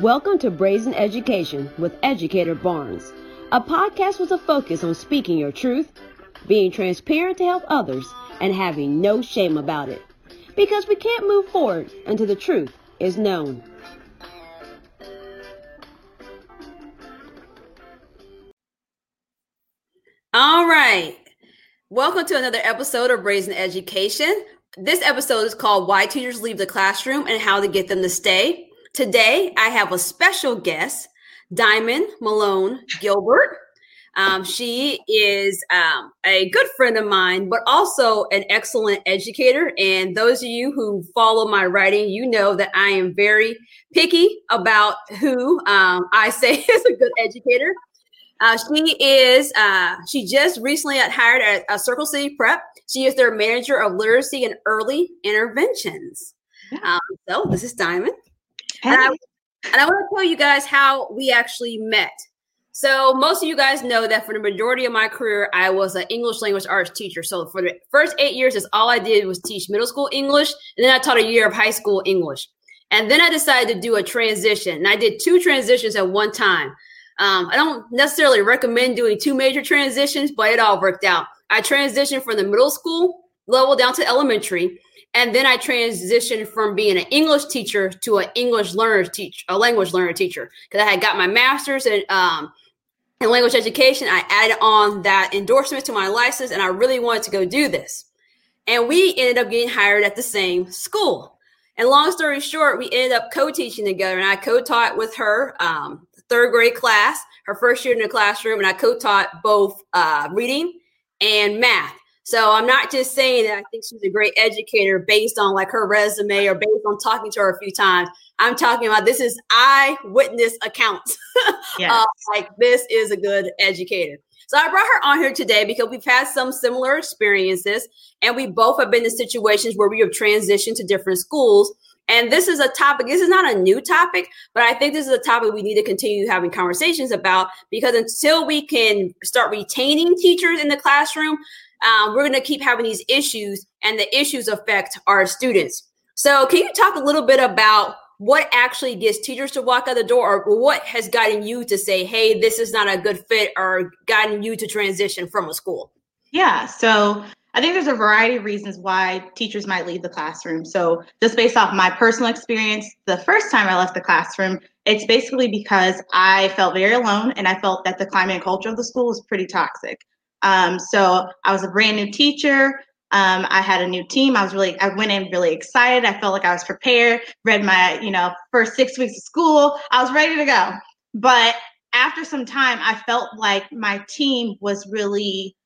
Welcome to Brazen Education with Educator Barnes, a podcast with a focus on speaking your truth, being transparent to help others, and having no shame about it. Because we can't move forward until the truth is known. All right. Welcome to another episode of Brazen Education. This episode is called Why Teachers Leave the Classroom and How to Get Them to Stay. Today, I have a special guest, Diamond Malone Gilbert. Um, she is um, a good friend of mine, but also an excellent educator. And those of you who follow my writing, you know that I am very picky about who um, I say is a good educator. Uh, she is, uh, she just recently got hired at a Circle City Prep. She is their manager of literacy and early interventions. Um, so this is Diamond. And I, and I want to tell you guys how we actually met. So most of you guys know that for the majority of my career, I was an English language arts teacher. So for the first eight years, is all I did was teach middle school English, and then I taught a year of high school English. And then I decided to do a transition, and I did two transitions at one time. Um, I don't necessarily recommend doing two major transitions, but it all worked out. I transitioned from the middle school level down to elementary, and then I transitioned from being an English teacher to an English learner teach a language learner teacher because I had got my master's in um, in language education. I added on that endorsement to my license, and I really wanted to go do this. And we ended up getting hired at the same school. And long story short, we ended up co-teaching together, and I co-taught with her um, third grade class, her first year in the classroom, and I co-taught both uh, reading and math. So I'm not just saying that I think she's a great educator based on like her resume or based on talking to her a few times. I'm talking about this is eyewitness accounts. Yes. uh, like this is a good educator. So I brought her on here today because we've had some similar experiences and we both have been in situations where we have transitioned to different schools. And this is a topic, this is not a new topic, but I think this is a topic we need to continue having conversations about because until we can start retaining teachers in the classroom, um, we're going to keep having these issues, and the issues affect our students. So, can you talk a little bit about what actually gets teachers to walk out the door, or what has gotten you to say, "Hey, this is not a good fit," or gotten you to transition from a school? Yeah. So. I think there's a variety of reasons why teachers might leave the classroom. So, just based off my personal experience, the first time I left the classroom, it's basically because I felt very alone and I felt that the climate and culture of the school was pretty toxic. Um, so I was a brand new teacher. Um, I had a new team. I was really, I went in really excited. I felt like I was prepared, read my, you know, first six weeks of school. I was ready to go. But after some time, I felt like my team was really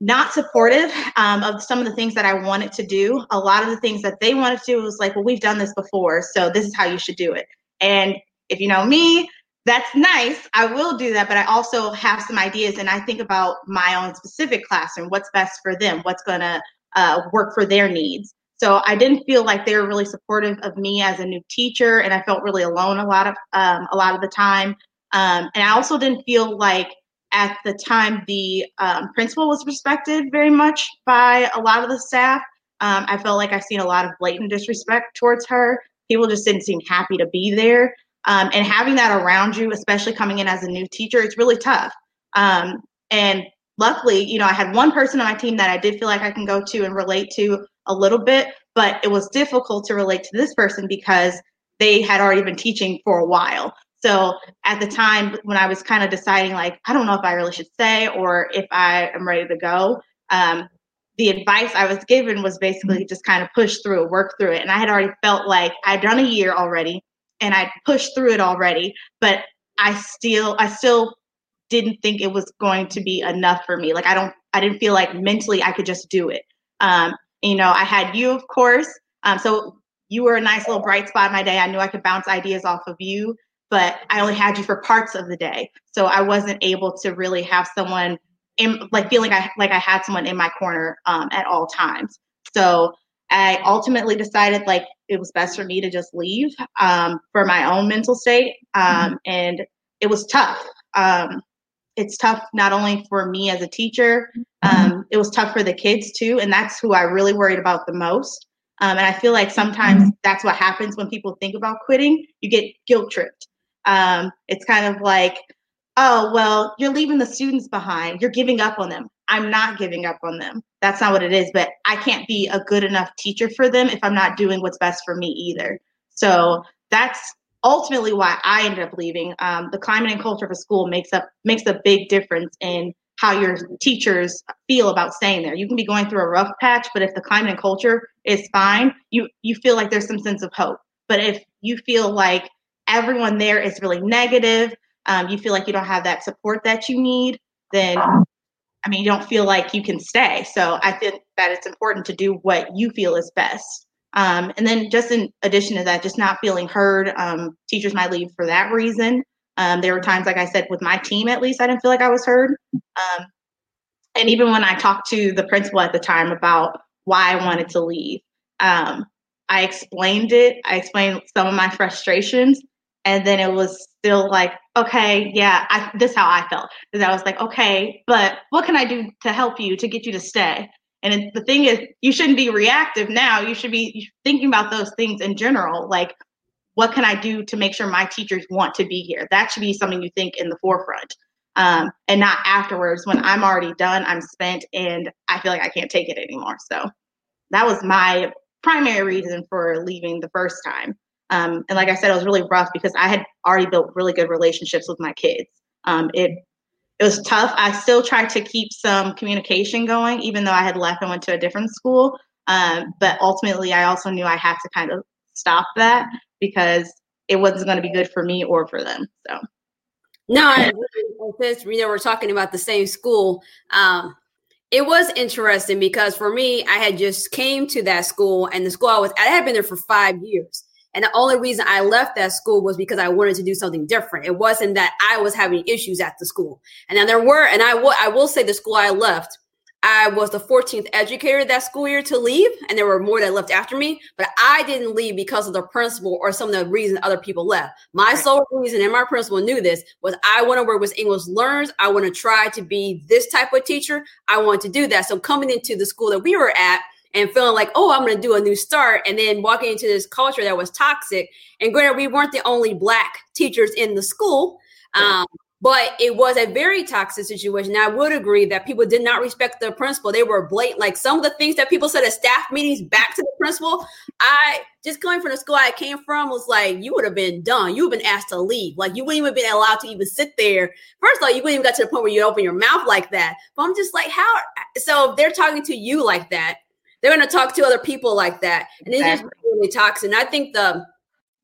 not supportive um, of some of the things that I wanted to do. A lot of the things that they wanted to do was like, well, we've done this before, so this is how you should do it. And if you know me, that's nice. I will do that, but I also have some ideas and I think about my own specific classroom, what's best for them, what's going to uh, work for their needs. So I didn't feel like they were really supportive of me as a new teacher, and I felt really alone a lot of um, a lot of the time. Um, and I also didn't feel like at the time the um, principal was respected very much by a lot of the staff. Um, I felt like I've seen a lot of blatant disrespect towards her. People just didn't seem happy to be there. Um, and having that around you, especially coming in as a new teacher, it's really tough. Um, and luckily, you know, I had one person on my team that I did feel like I can go to and relate to a little bit, but it was difficult to relate to this person because they had already been teaching for a while. So at the time when I was kind of deciding, like, I don't know if I really should say or if I am ready to go, um, the advice I was given was basically just kind of push through work through it. And I had already felt like I'd done a year already and I pushed through it already, but I still I still didn't think it was going to be enough for me. Like I don't I didn't feel like mentally I could just do it. Um, you know, I had you of course. Um, so you were a nice little bright spot in my day. I knew I could bounce ideas off of you, but I only had you for parts of the day. So I wasn't able to really have someone in like feeling I like I had someone in my corner um, at all times. So I ultimately decided like it was best for me to just leave um, for my own mental state. Um, mm-hmm. And it was tough. Um, it's tough not only for me as a teacher, mm-hmm. um, it was tough for the kids too. And that's who I really worried about the most. Um, and I feel like sometimes mm-hmm. that's what happens when people think about quitting. You get guilt tripped. Um, it's kind of like, oh, well, you're leaving the students behind. You're giving up on them. I'm not giving up on them. That's not what it is. But I can't be a good enough teacher for them if I'm not doing what's best for me either. So that's ultimately why I ended up leaving. Um, the climate and culture of a school makes up makes a big difference in how your teachers feel about staying there. You can be going through a rough patch, but if the climate and culture is fine, you you feel like there's some sense of hope. But if you feel like everyone there is really negative, um, you feel like you don't have that support that you need, then I mean, you don't feel like you can stay. So I think that it's important to do what you feel is best. Um, and then just in addition to that, just not feeling heard, um, teachers might leave for that reason. Um, there were times, like I said, with my team at least, I didn't feel like I was heard. Um, and even when I talked to the principal at the time about why I wanted to leave, um, I explained it. I explained some of my frustrations, and then it was still like, okay, yeah, I, this is how I felt. Because I was like, okay, but what can I do to help you to get you to stay? And it, the thing is, you shouldn't be reactive now. You should be thinking about those things in general. Like, what can I do to make sure my teachers want to be here? That should be something you think in the forefront. Um, and not afterwards when I'm already done, I'm spent, and I feel like I can't take it anymore. So that was my primary reason for leaving the first time. Um, and like I said, it was really rough because I had already built really good relationships with my kids. Um, it it was tough. I still tried to keep some communication going, even though I had left and went to a different school. Um, but ultimately, I also knew I had to kind of stop that because it wasn't going to be good for me or for them. So. No, since you know we're talking about the same school, um, it was interesting because for me, I had just came to that school, and the school I was I had been there for five years. And the only reason I left that school was because I wanted to do something different. It wasn't that I was having issues at the school. And then there were, and I will, I will say the school I left, I was the 14th educator that school year to leave, and there were more that left after me. But I didn't leave because of the principal or some of the reasons other people left. My sole reason, and my principal knew this, was I want to work with English learners. I want to try to be this type of teacher. I want to do that. So coming into the school that we were at, and feeling like, oh, I'm going to do a new start, and then walking into this culture that was toxic. And granted, we weren't the only black teachers in the school, um, but it was a very toxic situation. I would agree that people did not respect the principal. They were blatant. Like some of the things that people said at staff meetings back to the principal, I just coming from the school I came from was like, you would have been done. You would have been asked to leave. Like you wouldn't even been allowed to even sit there. First of all, you wouldn't even got to the point where you open your mouth like that. But I'm just like, how? So they're talking to you like that they're going to talk to other people like that, and it's exactly. just really toxic. And I think the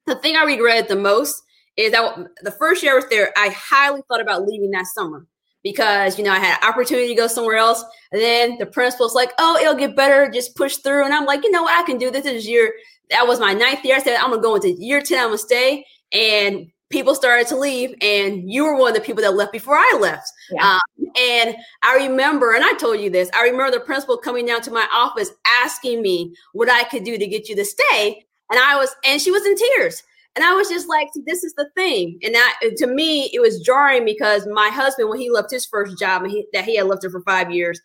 the thing I regret the most is that the first year I was there, I highly thought about leaving that summer because you know I had an opportunity to go somewhere else. And then the principal's like, "Oh, it'll get better. Just push through." And I'm like, "You know what? I can do this. This is year. That was my ninth year. I said I'm gonna go into year ten. I'm gonna stay." And people started to leave and you were one of the people that left before i left yeah. um, and i remember and i told you this i remember the principal coming down to my office asking me what i could do to get you to stay and i was and she was in tears and i was just like this is the thing and that to me it was jarring because my husband when he left his first job and he, that he had left it for five years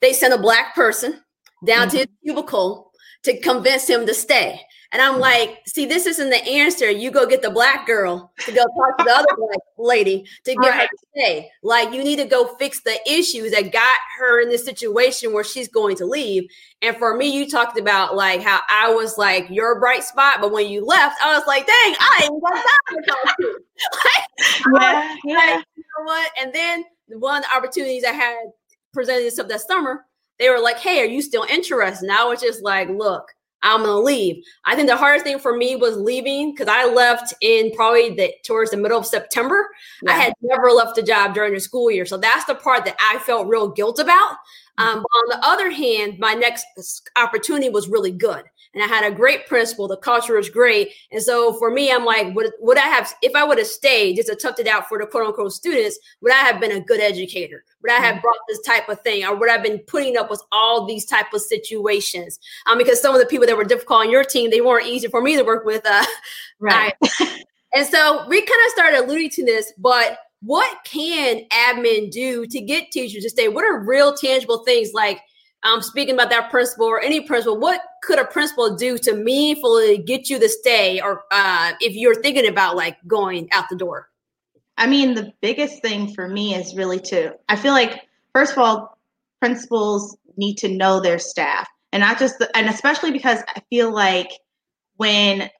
they sent a black person down mm-hmm. to his cubicle to convince him to stay and I'm hmm. like, see, this isn't the answer. You go get the black girl to go talk to the other black lady to get right. her to stay. Like, you need to go fix the issues that got her in this situation where she's going to leave. And for me, you talked about like how I was like your bright spot, but when you left, I was like, dang, I ain't got time to talk to. like, yeah, yeah. Like, you know what? And then one of the opportunities I had presented itself that summer, they were like, hey, are you still interested? And I was just like, look, I'm gonna leave. I think the hardest thing for me was leaving because I left in probably the towards the middle of September. Yeah. I had never left a job during the school year, so that's the part that I felt real guilt about. Um, but on the other hand, my next opportunity was really good and I had a great principal. The culture was great. And so for me, I'm like, would, would I have, if I would have stayed just to tough it out for the quote unquote students, would I have been a good educator? Would I have mm-hmm. brought this type of thing? Or would I have been putting up with all these type of situations? Um, because some of the people that were difficult on your team, they weren't easy for me to work with. Uh, right. and so we kind of started alluding to this, but what can admin do to get teachers to stay? What are real tangible things like um, speaking about that principal or any principal, what could a principal do to meaningfully get you to stay, or uh, if you're thinking about like going out the door? I mean, the biggest thing for me is really to, I feel like, first of all, principals need to know their staff and not just, the, and especially because I feel like when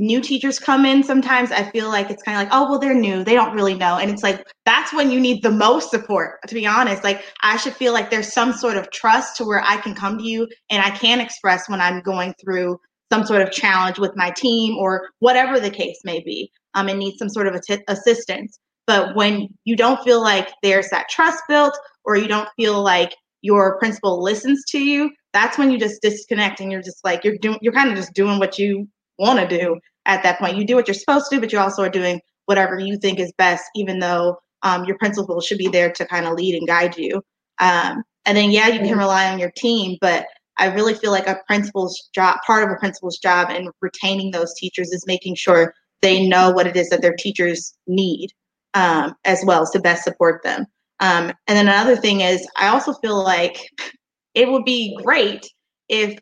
new teachers come in sometimes i feel like it's kind of like oh well they're new they don't really know and it's like that's when you need the most support to be honest like i should feel like there's some sort of trust to where i can come to you and i can express when i'm going through some sort of challenge with my team or whatever the case may be um, and need some sort of assistance. But when you don't feel like there's that trust built or you don't feel like your principal listens to you that's when you just disconnect and you're just like you're doing you're kind of just doing what you want to do at that point. You do what you're supposed to do, but you also are doing whatever you think is best, even though um, your principal should be there to kind of lead and guide you. Um, and then, yeah, you can mm-hmm. rely on your team, but I really feel like a principal's job, part of a principal's job in retaining those teachers is making sure they know what it is that their teachers need um, as well to best support them. Um, and then another thing is, I also feel like it would be great if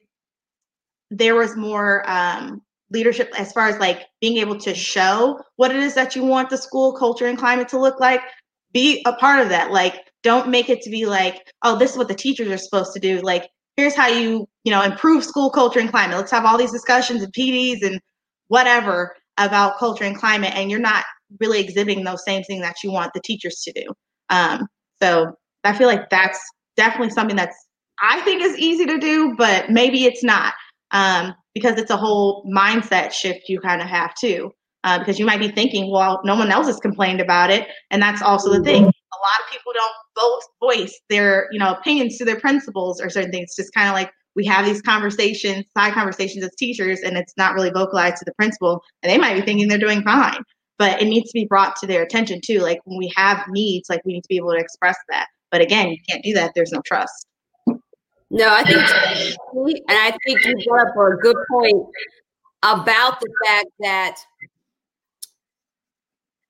there was more um, leadership as far as like being able to show what it is that you want the school culture and climate to look like be a part of that. Like don't make it to be like oh this is what the teachers are supposed to do. Like here's how you you know improve school culture and climate. Let's have all these discussions and pds and whatever about culture and climate and you're not really exhibiting those same things that you want the teachers to do. Um, so i feel like that's definitely something that's i think is easy to do but maybe it's not um, because it's a whole mindset shift you kind of have too. Uh, because you might be thinking, well, no one else has complained about it, and that's also the thing. A lot of people don't both voice their, you know, opinions to their principals or certain things. It's just kind of like we have these conversations, side conversations as teachers, and it's not really vocalized to the principal, and they might be thinking they're doing fine, but it needs to be brought to their attention too. Like when we have needs, like we need to be able to express that. But again, you can't do that. There's no trust. No, I think, and I think you brought up a good point about the fact that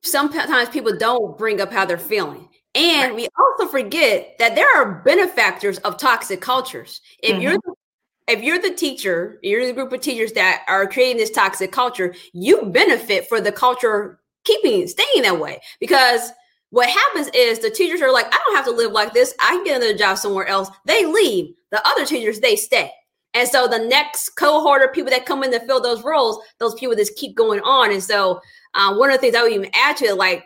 sometimes people don't bring up how they're feeling. And we also forget that there are benefactors of toxic cultures. If mm-hmm. you're if you're the teacher, you're the group of teachers that are creating this toxic culture, you benefit for the culture keeping staying that way because what happens is the teachers are like, I don't have to live like this. I can get another job somewhere else. They leave. The other teachers, they stay. And so the next cohort of people that come in to fill those roles, those people just keep going on. And so um, one of the things I would even add to it, like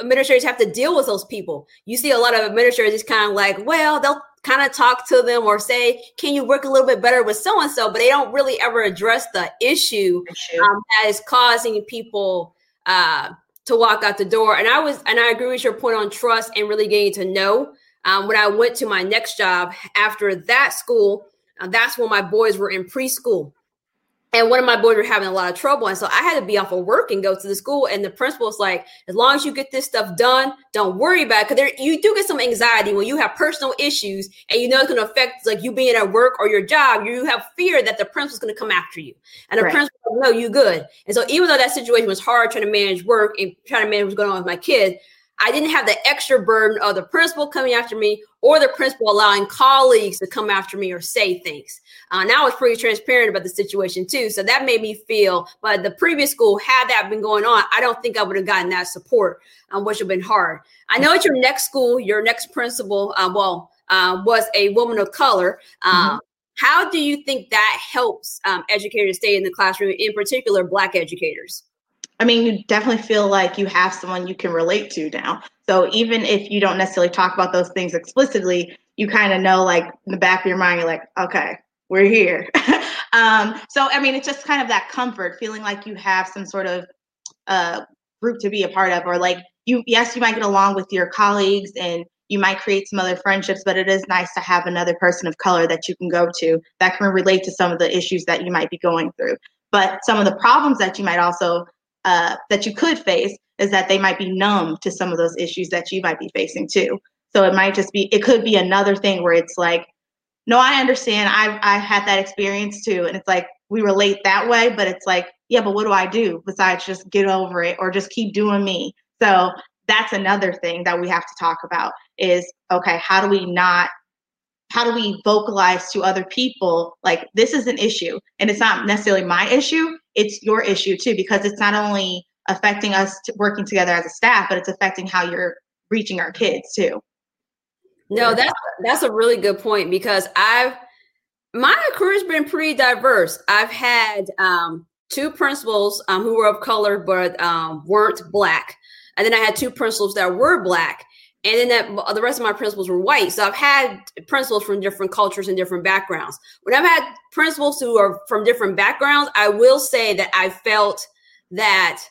administrators have to deal with those people. You see a lot of administrators just kind of like, well, they'll kind of talk to them or say, can you work a little bit better with so and so? But they don't really ever address the issue, issue. Um, that is causing people uh, to walk out the door. And I was, and I agree with your point on trust and really getting to know. Um, when I went to my next job after that school, uh, that's when my boys were in preschool. And one of my boys were having a lot of trouble. And so I had to be off of work and go to the school. And the principal was like, as long as you get this stuff done, don't worry about it. Cause there, you do get some anxiety when you have personal issues and you know it's going to affect like you being at work or your job. You have fear that the principal's going to come after you. And the right. principal, no, you good. And so even though that situation was hard trying to manage work and trying to manage what's going on with my kids, I didn't have the extra burden of the principal coming after me or the principal allowing colleagues to come after me or say things. Uh, now I was pretty transparent about the situation too. So that made me feel, but the previous school, had that been going on, I don't think I would have gotten that support, um, which would have been hard. I know at your next school, your next principal, uh, well, uh, was a woman of color. Um, mm-hmm. How do you think that helps um, educators stay in the classroom, in particular, Black educators? I mean, you definitely feel like you have someone you can relate to now. So even if you don't necessarily talk about those things explicitly, you kind of know, like in the back of your mind, you're like, okay, we're here. um, so I mean, it's just kind of that comfort, feeling like you have some sort of uh, group to be a part of, or like you. Yes, you might get along with your colleagues and you might create some other friendships, but it is nice to have another person of color that you can go to that can relate to some of the issues that you might be going through. But some of the problems that you might also uh, that you could face is that they might be numb to some of those issues that you might be facing too. So it might just be, it could be another thing where it's like, no, I understand. I I had that experience too, and it's like we relate that way, but it's like, yeah, but what do I do besides just get over it or just keep doing me? So that's another thing that we have to talk about is okay, how do we not how do we vocalize to other people like this is an issue and it's not necessarily my issue it's your issue too because it's not only affecting us working together as a staff but it's affecting how you're reaching our kids too no that's that's a really good point because i've my career's been pretty diverse i've had um, two principals um, who were of color but um, weren't black and then i had two principals that were black and then that the rest of my principals were white. So I've had principals from different cultures and different backgrounds. When I've had principals who are from different backgrounds, I will say that I felt that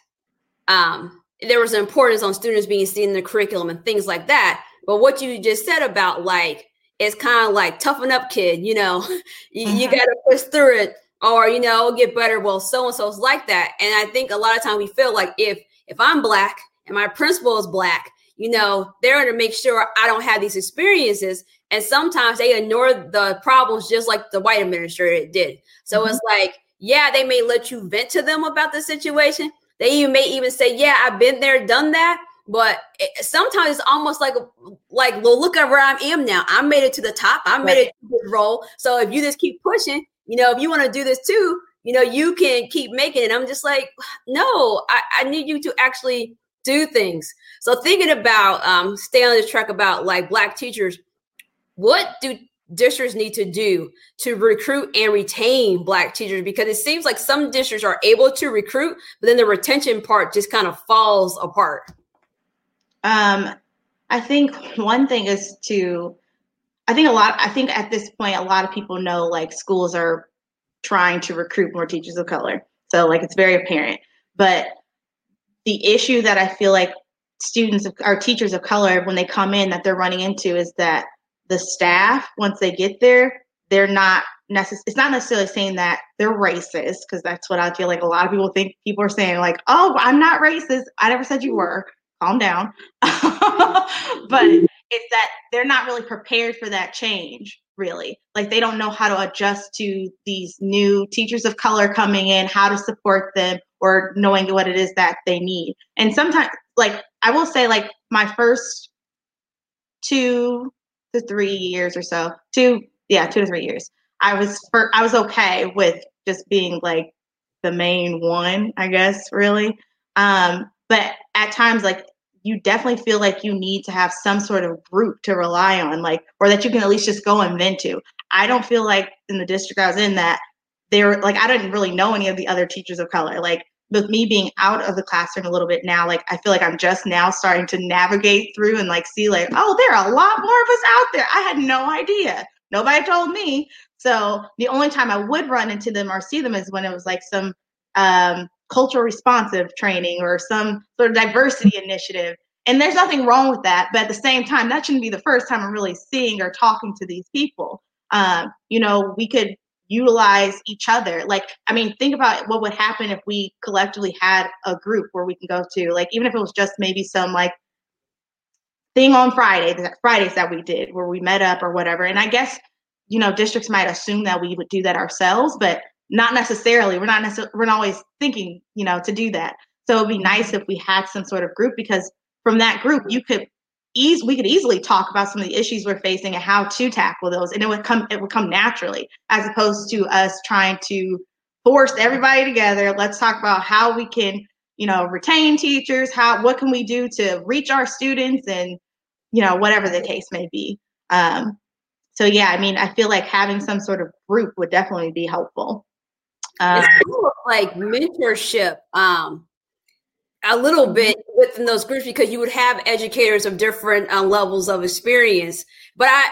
um, there was an importance on students being seen in the curriculum and things like that. But what you just said about like it's kind of like toughen up, kid. You know, you, mm-hmm. you got to push through it, or you know, get better. Well, so and so's like that, and I think a lot of time we feel like if if I'm black and my principal is black you know, they're going to make sure I don't have these experiences. And sometimes they ignore the problems just like the white administrator did. So mm-hmm. it's like, yeah, they may let you vent to them about the situation. They may even say, yeah, I've been there, done that. But it, sometimes it's almost like, like, well, look at where I am now. I made it to the top. I made right. it to this role. So if you just keep pushing, you know, if you want to do this too, you know, you can keep making it. I'm just like, no, I, I need you to actually do things. So thinking about um, stay on this track about like black teachers, what do districts need to do to recruit and retain black teachers? Because it seems like some districts are able to recruit, but then the retention part just kind of falls apart. Um, I think one thing is to, I think a lot, I think at this point, a lot of people know like schools are trying to recruit more teachers of color. So like it's very apparent. But the issue that I feel like students our teachers of color when they come in that they're running into is that the staff once they get there they're not necessarily it's not necessarily saying that they're racist because that's what i feel like a lot of people think people are saying like oh i'm not racist i never said you were calm down but it's that they're not really prepared for that change really like they don't know how to adjust to these new teachers of color coming in how to support them or knowing what it is that they need. And sometimes, like, I will say, like, my first two to three years or so, two, yeah, two to three years, I was, for, I was okay with just being like the main one, I guess, really. Um, but at times, like, you definitely feel like you need to have some sort of group to rely on, like, or that you can at least just go and vent to. I don't feel like in the district I was in that they were like I didn't really know any of the other teachers of color. Like with me being out of the classroom a little bit now, like I feel like I'm just now starting to navigate through and like see like, oh, there are a lot more of us out there. I had no idea. Nobody told me. So the only time I would run into them or see them is when it was like some um, cultural responsive training or some sort of diversity initiative. And there's nothing wrong with that. But at the same time, that shouldn't be the first time I'm really seeing or talking to these people. Um, you know, we could utilize each other. Like, I mean, think about what would happen if we collectively had a group where we can go to, like, even if it was just maybe some like thing on Friday, the Fridays that we did where we met up or whatever. And I guess, you know, districts might assume that we would do that ourselves, but not necessarily. We're not necessarily, we're not always thinking, you know, to do that. So it'd be nice if we had some sort of group because from that group, you could ease we could easily talk about some of the issues we're facing and how to tackle those and it would come it would come naturally as opposed to us trying to force everybody together let's talk about how we can you know retain teachers how what can we do to reach our students and you know whatever the case may be um, so yeah i mean i feel like having some sort of group would definitely be helpful um, it's cool, like mentorship um a little mm-hmm. bit within those groups because you would have educators of different uh, levels of experience. But I,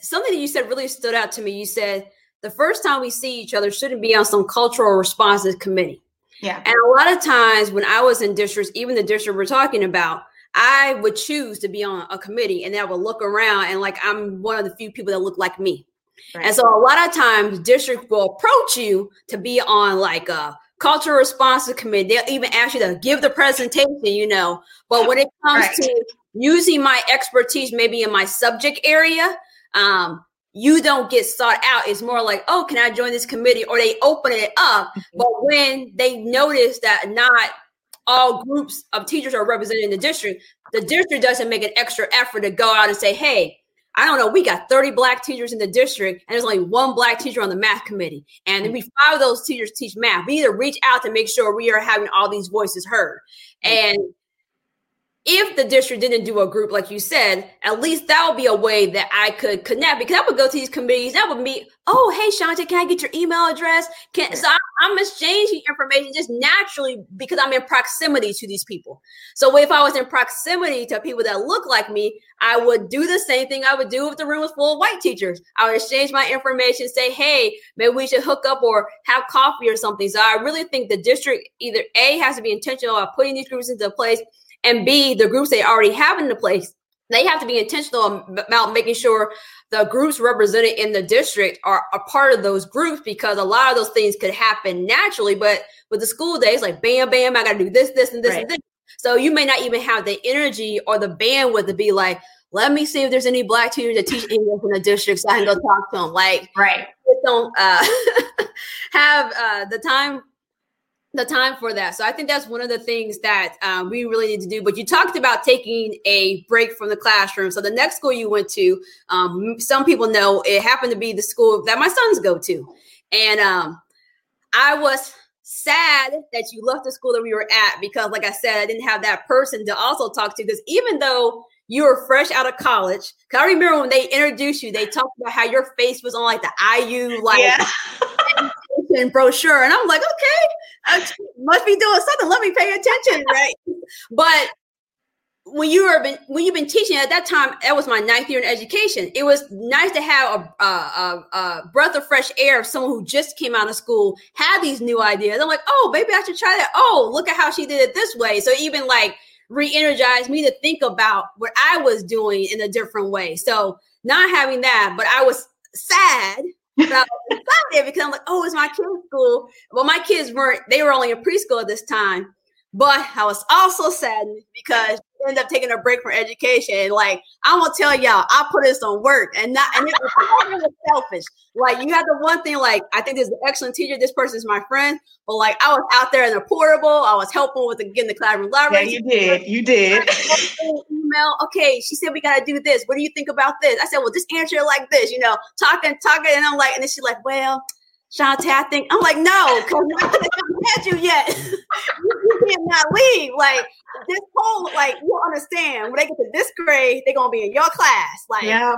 something that you said really stood out to me. You said the first time we see each other shouldn't be on some cultural responses committee. Yeah. And a lot of times when I was in districts, even the district we're talking about, I would choose to be on a committee and then I would look around and like I'm one of the few people that look like me. Right. And so a lot of times districts will approach you to be on like a cultural responsive committee, they'll even ask you to give the presentation, you know. But when it comes right. to using my expertise, maybe in my subject area, um, you don't get sought out. It's more like, oh, can I join this committee? Or they open it up. Mm-hmm. But when they notice that not all groups of teachers are represented in the district, the district doesn't make an extra effort to go out and say, hey, I don't know, we got 30 black teachers in the district and there's only one black teacher on the math committee. And we mm. five of those teachers teach math. We need to reach out to make sure we are having all these voices heard. Mm. And if the district didn't do a group like you said, at least that would be a way that I could connect because I would go to these committees. That would be, oh, hey, Shante, can I get your email address? Can so I, I'm exchanging information just naturally because I'm in proximity to these people. So if I was in proximity to people that look like me, I would do the same thing I would do if the room was full of white teachers. I would exchange my information, say, hey, maybe we should hook up or have coffee or something. So I really think the district either A has to be intentional about putting these groups into place and B, the groups they already have in the place, they have to be intentional about making sure the groups represented in the district are a part of those groups because a lot of those things could happen naturally. But with the school days, like bam, bam, I got to do this, this, and this, right. and this. So you may not even have the energy or the bandwidth to be like, let me see if there's any black teachers that teach English in the district so I can go talk to them. Like, right. Just don't uh, have uh, the time the time for that. So I think that's one of the things that um, we really need to do. But you talked about taking a break from the classroom. So the next school you went to, um, some people know it happened to be the school that my sons go to, and um, I was sad that you left the school that we were at because, like I said, I didn't have that person to also talk to. Because even though you were fresh out of college, because I remember when they introduced you, they talked about how your face was on like the IU like. Yeah. brochure. And I'm like, okay, must be doing something. Let me pay attention, right? but when you were been, when you've been teaching at that time, that was my ninth year in education. It was nice to have a, a, a, a breath of fresh air of someone who just came out of school had these new ideas. I'm like, oh, maybe I should try that. Oh, look at how she did it this way. So even like re-energized me to think about what I was doing in a different way. So not having that, but I was sad because I'm like, oh, it's my kids' school. Well, my kids weren't, they were only in preschool at this time. But I was also saddened because end up taking a break from education. Like I'm gonna tell y'all, I put in some work and not and it was selfish. Like you had the one thing, like I think this is an excellent teacher. This person is my friend, but like I was out there in the portable. I was helping with the, getting the classroom library. Yeah, you did. You did. Email. Okay, she said we gotta do this. What do you think about this? I said, well, just answer it like this. You know, talking, talking, and I'm like, and then she's like, well. Shante, I think I'm like, no, because I haven't met you yet. you, you cannot leave. Like this whole, like, you understand when they get to this grade, they're gonna be in your class. Like, yeah,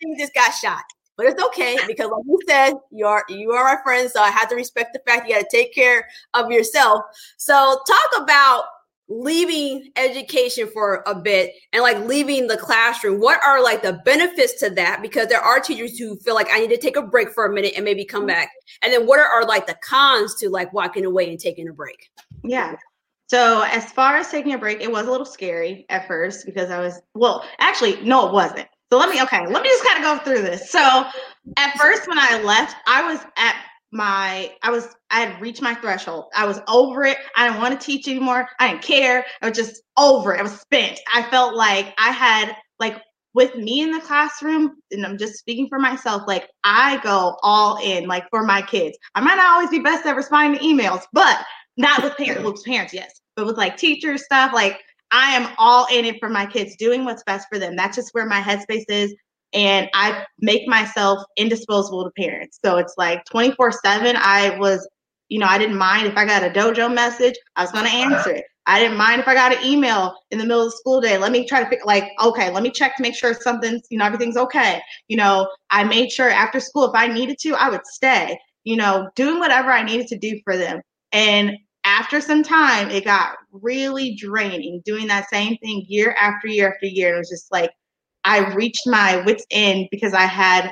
you just got shot. But it's okay because, like you said, you are you are my friend, so I have to respect the fact you got to take care of yourself. So, talk about leaving education for a bit and like leaving the classroom what are like the benefits to that? Because there are teachers who feel like i need to take a break for a minute and maybe come mm-hmm. back and then what are, are like the cons to like walking away and taking a break? Yeah. So as far as taking a break it was a little scary at first because i was well actually no it wasn't. So let me okay let me just kind of go through this. So at first when i left i was at my I was I had reached my threshold. I was over it. I didn't want to teach anymore. I didn't care. I was just over it. I was spent. I felt like I had like with me in the classroom, and I'm just speaking for myself, like I go all in, like for my kids. I might not always be best at responding to emails, but not with parents, with parents, yes. But with like teachers stuff, like I am all in it for my kids, doing what's best for them. That's just where my headspace is and I make myself indisposable to parents. So it's like 24 7. I was, you know, I didn't mind if I got a dojo message, I was going to answer it. I didn't mind if I got an email in the middle of the school day. Let me try to pick, like, okay, let me check to make sure something's, you know, everything's okay. You know, I made sure after school, if I needed to, I would stay, you know, doing whatever I needed to do for them. And after some time, it got really draining doing that same thing year after year after year. It was just like, I reached my wits end because I had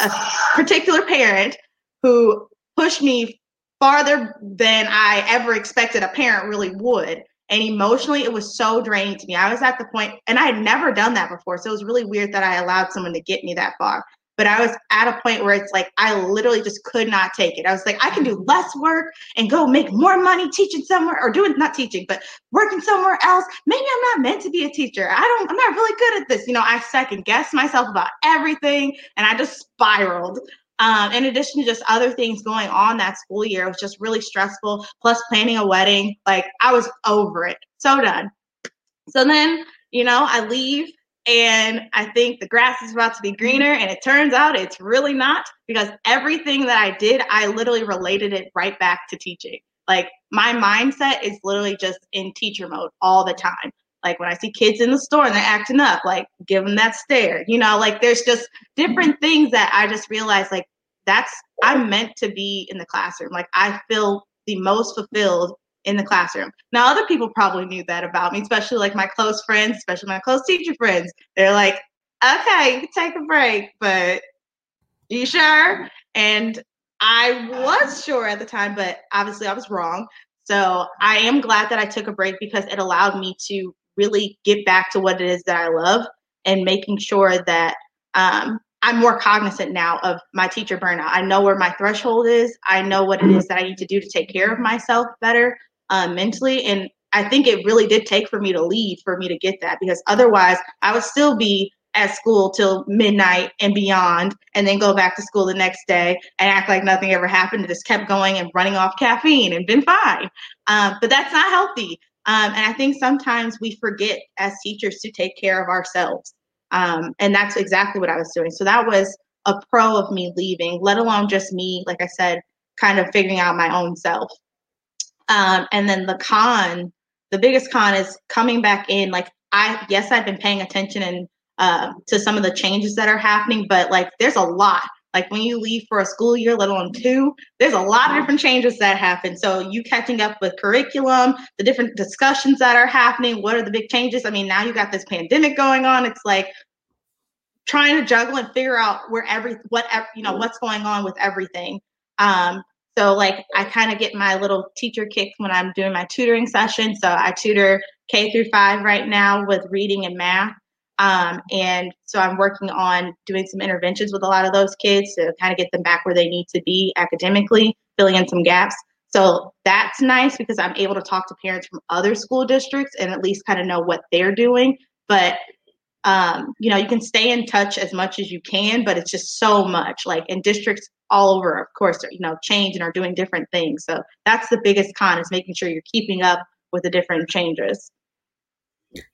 a particular parent who pushed me farther than I ever expected a parent really would. And emotionally, it was so draining to me. I was at the point, and I had never done that before. So it was really weird that I allowed someone to get me that far but I was at a point where it's like I literally just could not take it. I was like, I can do less work and go make more money teaching somewhere or doing not teaching, but working somewhere else. Maybe I'm not meant to be a teacher. I don't, I'm not really good at this. You know, I second guess myself about everything and I just spiraled. Um, in addition to just other things going on that school year, it was just really stressful. Plus planning a wedding, like I was over it, so done. So then, you know, I leave and I think the grass is about to be greener. And it turns out it's really not because everything that I did, I literally related it right back to teaching. Like my mindset is literally just in teacher mode all the time. Like when I see kids in the store and they're acting up, like give them that stare. You know, like there's just different things that I just realized like that's I'm meant to be in the classroom. Like I feel the most fulfilled in the classroom. Now, other people probably knew that about me, especially like my close friends, especially my close teacher friends. They're like, okay, take a break, but you sure? And I was sure at the time, but obviously I was wrong. So I am glad that I took a break because it allowed me to really get back to what it is that I love and making sure that um, I'm more cognizant now of my teacher burnout. I know where my threshold is. I know what it is that I need to do to take care of myself better uh, mentally. And I think it really did take for me to leave for me to get that because otherwise I would still be at school till midnight and beyond and then go back to school the next day and act like nothing ever happened and just kept going and running off caffeine and been fine. Um, but that's not healthy. Um, and I think sometimes we forget as teachers to take care of ourselves. Um, and that's exactly what I was doing. So that was a pro of me leaving, let alone just me, like I said, kind of figuring out my own self. Um, and then the con, the biggest con is coming back in. Like I, yes, I've been paying attention and uh, to some of the changes that are happening, but like there's a lot. Like when you leave for a school year, let alone two, there's a lot of different changes that happen. So you catching up with curriculum, the different discussions that are happening. What are the big changes? I mean, now you got this pandemic going on. It's like trying to juggle and figure out where every what you know what's going on with everything. Um, so like I kind of get my little teacher kick when I'm doing my tutoring session. So I tutor K through five right now with reading and math. Um, and so I'm working on doing some interventions with a lot of those kids to kind of get them back where they need to be academically, filling in some gaps. So that's nice because I'm able to talk to parents from other school districts and at least kind of know what they're doing. But um, you know, you can stay in touch as much as you can, but it's just so much. Like in districts all over, of course, you know, change and are doing different things. So that's the biggest con is making sure you're keeping up with the different changes.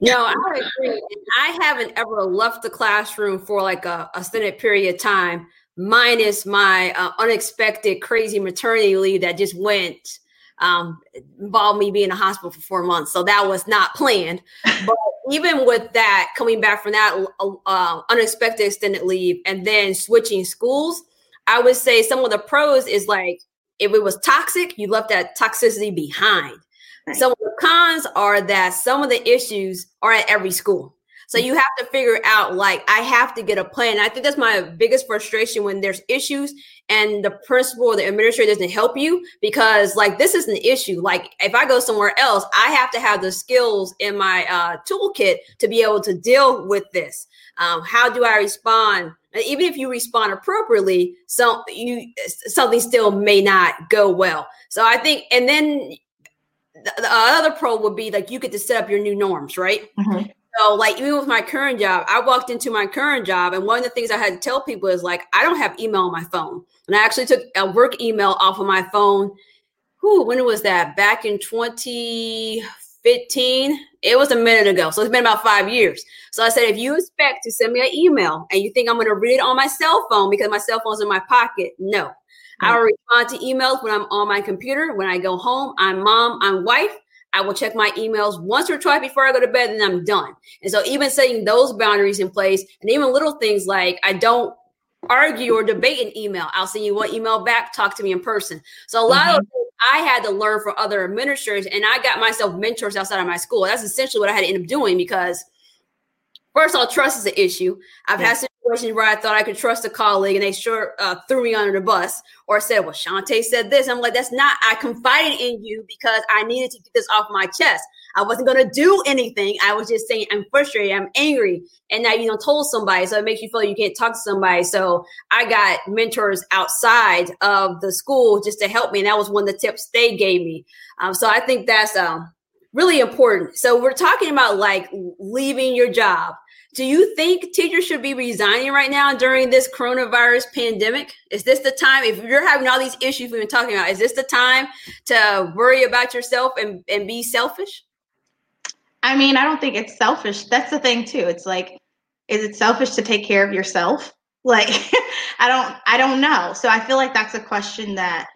No, I agree. I haven't ever left the classroom for like a, a extended period of time, minus my uh, unexpected crazy maternity leave that just went um, involved me being in a hospital for four months. So that was not planned. But even with that, coming back from that uh, unexpected extended leave and then switching schools, I would say some of the pros is like if it was toxic, you left that toxicity behind. Right. Some of the cons are that some of the issues are at every school. So you have to figure out like I have to get a plan. I think that's my biggest frustration when there's issues and the principal or the administrator doesn't help you because like this is an issue. Like if I go somewhere else, I have to have the skills in my uh, toolkit to be able to deal with this. Um, how do I respond? Even if you respond appropriately, some you something still may not go well. So I think, and then the, the other pro would be like you get to set up your new norms, right? Mm-hmm. So, like, even with my current job, I walked into my current job, and one of the things I had to tell people is like, I don't have email on my phone, and I actually took a work email off of my phone. Who? When was that? Back in 2015. It was a minute ago, so it's been about five years. So I said, if you expect to send me an email and you think I'm going to read it on my cell phone because my cell phone's in my pocket, no. Mm-hmm. I will respond to emails when I'm on my computer. When I go home, I'm mom, I'm wife. I will check my emails once or twice before I go to bed, and I'm done. And so, even setting those boundaries in place, and even little things like I don't argue or debate an email. I'll send you one email back, talk to me in person. So, a lot mm-hmm. of I had to learn from other administrators, and I got myself mentors outside of my school. That's essentially what I had to end up doing because First of all, trust is an issue. I've yeah. had situations where I thought I could trust a colleague and they sure uh, threw me under the bus or said, well, Shantae said this. I'm like, that's not, I confided in you because I needed to get this off my chest. I wasn't going to do anything. I was just saying, I'm frustrated. I'm angry. And now you know, told somebody. So it makes you feel you can't talk to somebody. So I got mentors outside of the school just to help me. And that was one of the tips they gave me. Um, so I think that's, um, really important. So we're talking about like leaving your job do you think teachers should be resigning right now during this coronavirus pandemic? Is this the time, if you're having all these issues we've been talking about, is this the time to worry about yourself and, and be selfish? I mean, I don't think it's selfish. That's the thing, too. It's like is it selfish to take care of yourself? Like, I don't, I don't know. So I feel like that's a question that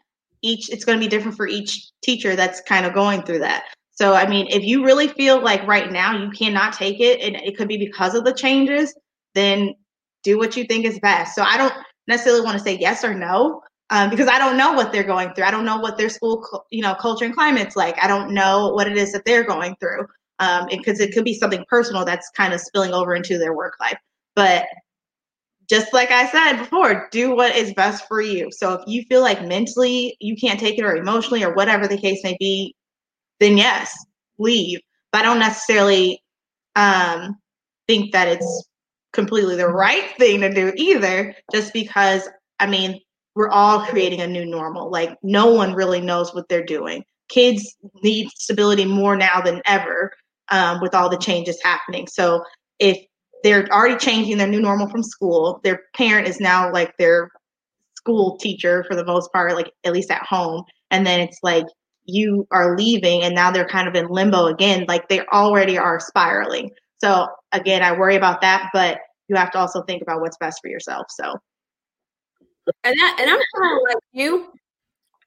each, it's going to be different for each teacher that's kind of going through that. So, I mean, if you really feel like right now you cannot take it and it could be because of the changes, then do what you think is best. So I don't necessarily want to say yes or no um, because I don't know what they're going through. I don't know what their school, you know, culture and climate's like. I don't know what it is that they're going through because um, it could be something personal that's kind of spilling over into their work life. But just like I said before, do what is best for you. So if you feel like mentally you can't take it or emotionally or whatever the case may be, then yes, leave. But I don't necessarily um, think that it's completely the right thing to do either, just because, I mean, we're all creating a new normal. Like no one really knows what they're doing. Kids need stability more now than ever um, with all the changes happening. So if they're already changing their new normal from school. Their parent is now like their school teacher for the most part, like at least at home. And then it's like you are leaving and now they're kind of in limbo again. Like they already are spiraling. So again, I worry about that, but you have to also think about what's best for yourself. So and that, and I'm kind of like you.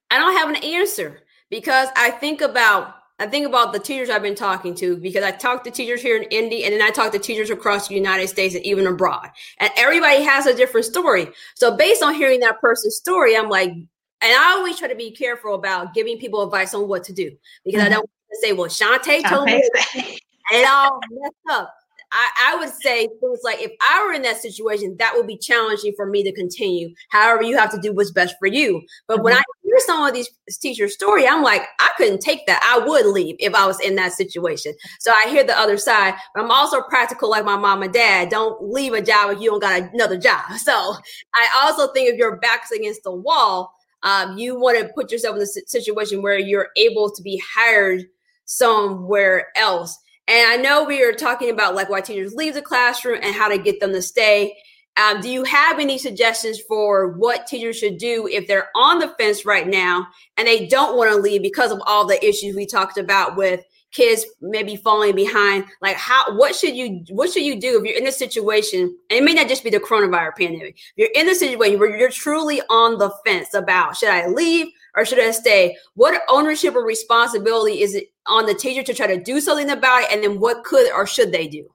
I don't have an answer because I think about I think about the teachers I've been talking to because I talk to teachers here in Indy and then I talk to teachers across the United States and even abroad. And everybody has a different story. So based on hearing that person's story, I'm like, and I always try to be careful about giving people advice on what to do because mm-hmm. I don't want to say, well, Shantae told me it all messed up. I, I, would say things like if I were in that situation, that would be challenging for me to continue. However, you have to do what's best for you. But mm-hmm. when I hear some of these teachers' story, I'm like, I couldn't take that. I would leave if I was in that situation. So I hear the other side, but I'm also practical like my mom and dad. Don't leave a job if you don't got another job. So I also think if your back's against the wall, um, you want to put yourself in a situation where you're able to be hired somewhere else and I know we are talking about like why teachers leave the classroom and how to get them to stay. Um, do you have any suggestions for what teachers should do if they're on the fence right now and they don't want to leave because of all the issues we talked about with kids maybe falling behind? Like how what should you what should you do if you're in a situation? And it may not just be the coronavirus pandemic. You're in a situation where you're truly on the fence about should i leave or should i stay? What ownership or responsibility is it on the teacher to try to do something about it and then what could or should they do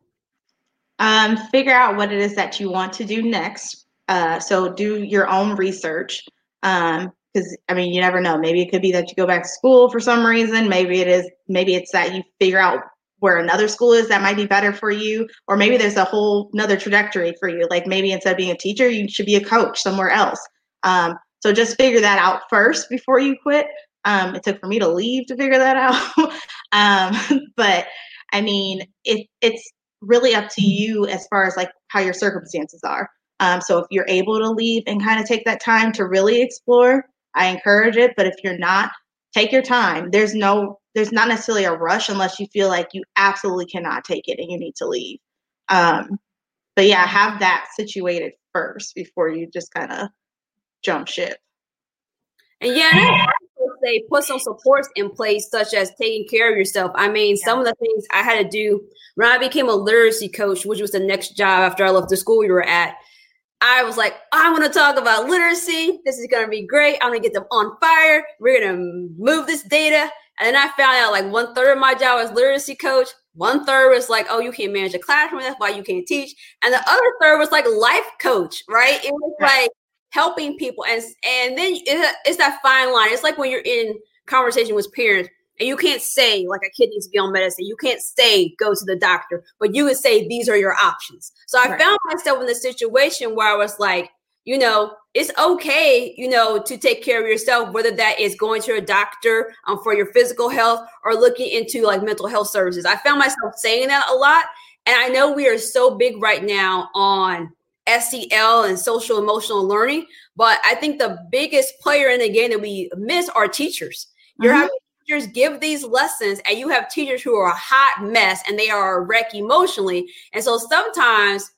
um, figure out what it is that you want to do next uh, so do your own research um, because I mean, you never know. Maybe it could be that you go back to school for some reason. Maybe it is. Maybe it's that you figure out where another school is that might be better for you, or maybe there's a whole another trajectory for you. Like maybe instead of being a teacher, you should be a coach somewhere else. Um, so just figure that out first before you quit. Um, it took for me to leave to figure that out. um, but I mean, it, it's really up to you as far as like how your circumstances are. Um, so if you're able to leave and kind of take that time to really explore, I encourage it, but if you're not, take your time. There's no there's not necessarily a rush unless you feel like you absolutely cannot take it and you need to leave. Um, but yeah, have that situated first before you just kind of jump ship. And yeah, say put some supports in place, such as taking care of yourself. I mean, yeah. some of the things I had to do when I became a literacy coach, which was the next job after I left the school we were at. I was like, I want to talk about literacy. This is going to be great. I'm going to get them on fire. We're going to move this data. And then I found out like one third of my job was literacy coach. One third was like, oh, you can't manage a classroom. That's why you can't teach. And the other third was like life coach, right? It was like helping people. And, and then it's that fine line. It's like when you're in conversation with parents and you can't say like a kid needs to be on medicine. You can't say go to the doctor, but you would say these are your options. So I right. found myself in the situation where I was like, you know, it's okay, you know, to take care of yourself, whether that is going to a doctor um, for your physical health or looking into like mental health services. I found myself saying that a lot. And I know we are so big right now on SEL and social emotional learning, but I think the biggest player in the game that we miss are teachers. You're mm-hmm. having teachers give these lessons and you have teachers who are a hot mess and they are a wreck emotionally. And so sometimes,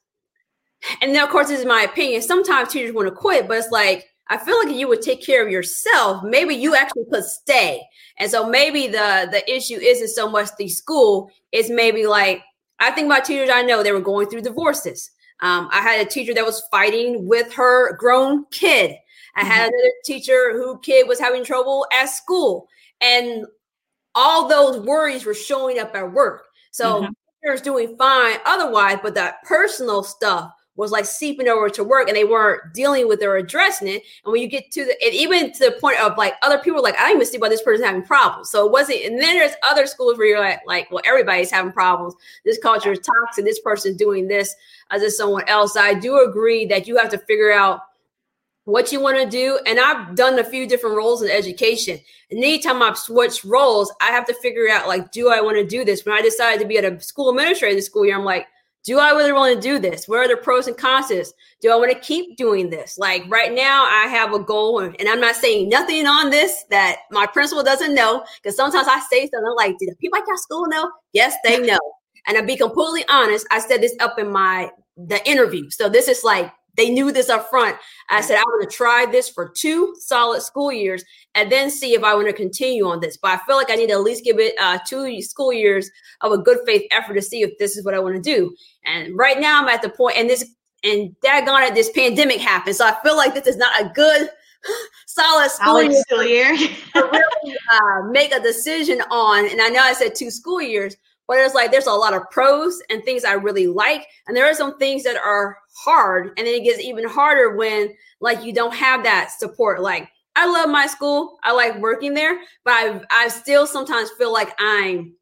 and then of course, this is my opinion, sometimes teachers want to quit, but it's like, I feel like you would take care of yourself. Maybe you actually could stay. And so maybe the the issue isn't so much the school, it's maybe like I think about teachers I know they were going through divorces. Um, I had a teacher that was fighting with her grown kid. I had mm-hmm. another teacher who kid was having trouble at school, and all those worries were showing up at work. So mm-hmm. teachers doing fine otherwise, but that personal stuff was like seeping over to work and they weren't dealing with it or addressing it. And when you get to the, and even to the point of like other people, like, I don't even see why this person's having problems. So it wasn't, and then there's other schools where you're like, like, well, everybody's having problems. This culture is toxic. This person's doing this as if someone else. I do agree that you have to figure out what you want to do. And I've done a few different roles in education. And anytime I've switched roles, I have to figure out like, do I want to do this? When I decided to be at a school administrator this school year, I'm like, do I really want to do this? What are the pros and cons? Is Do I want to keep doing this? Like right now, I have a goal, and I'm not saying nothing on this that my principal doesn't know. Because sometimes I say something like, "Do the people at your school know?" Yes, they know. and to be completely honest, I said this up in my the interview. So this is like they knew this up front. I said, I want to try this for two solid school years and then see if I want to continue on this. But I feel like I need to at least give it uh, two school years of a good faith effort to see if this is what I want to do. And right now I'm at the point, and this, and daggone it, this pandemic happened. So I feel like this is not a good solid school year, school year. to really uh, make a decision on. And I know I said two school years, but it's like there's a lot of pros and things I really like, and there are some things that are hard, and then it gets even harder when like you don't have that support. Like I love my school, I like working there, but I I still sometimes feel like I'm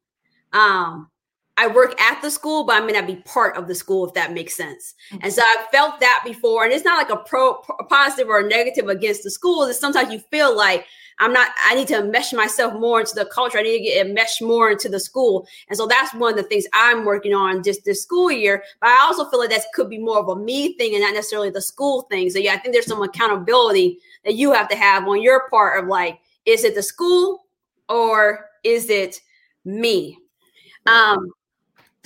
um I work at the school, but I may not be part of the school, if that makes sense. Mm-hmm. And so I felt that before. And it's not like a pro a positive or a negative against the school. It's sometimes you feel like I'm not, I need to mesh myself more into the culture. I need to get mesh more into the school. And so that's one of the things I'm working on just this school year. But I also feel like that could be more of a me thing and not necessarily the school thing. So yeah, I think there's some accountability that you have to have on your part of like, is it the school or is it me? Um,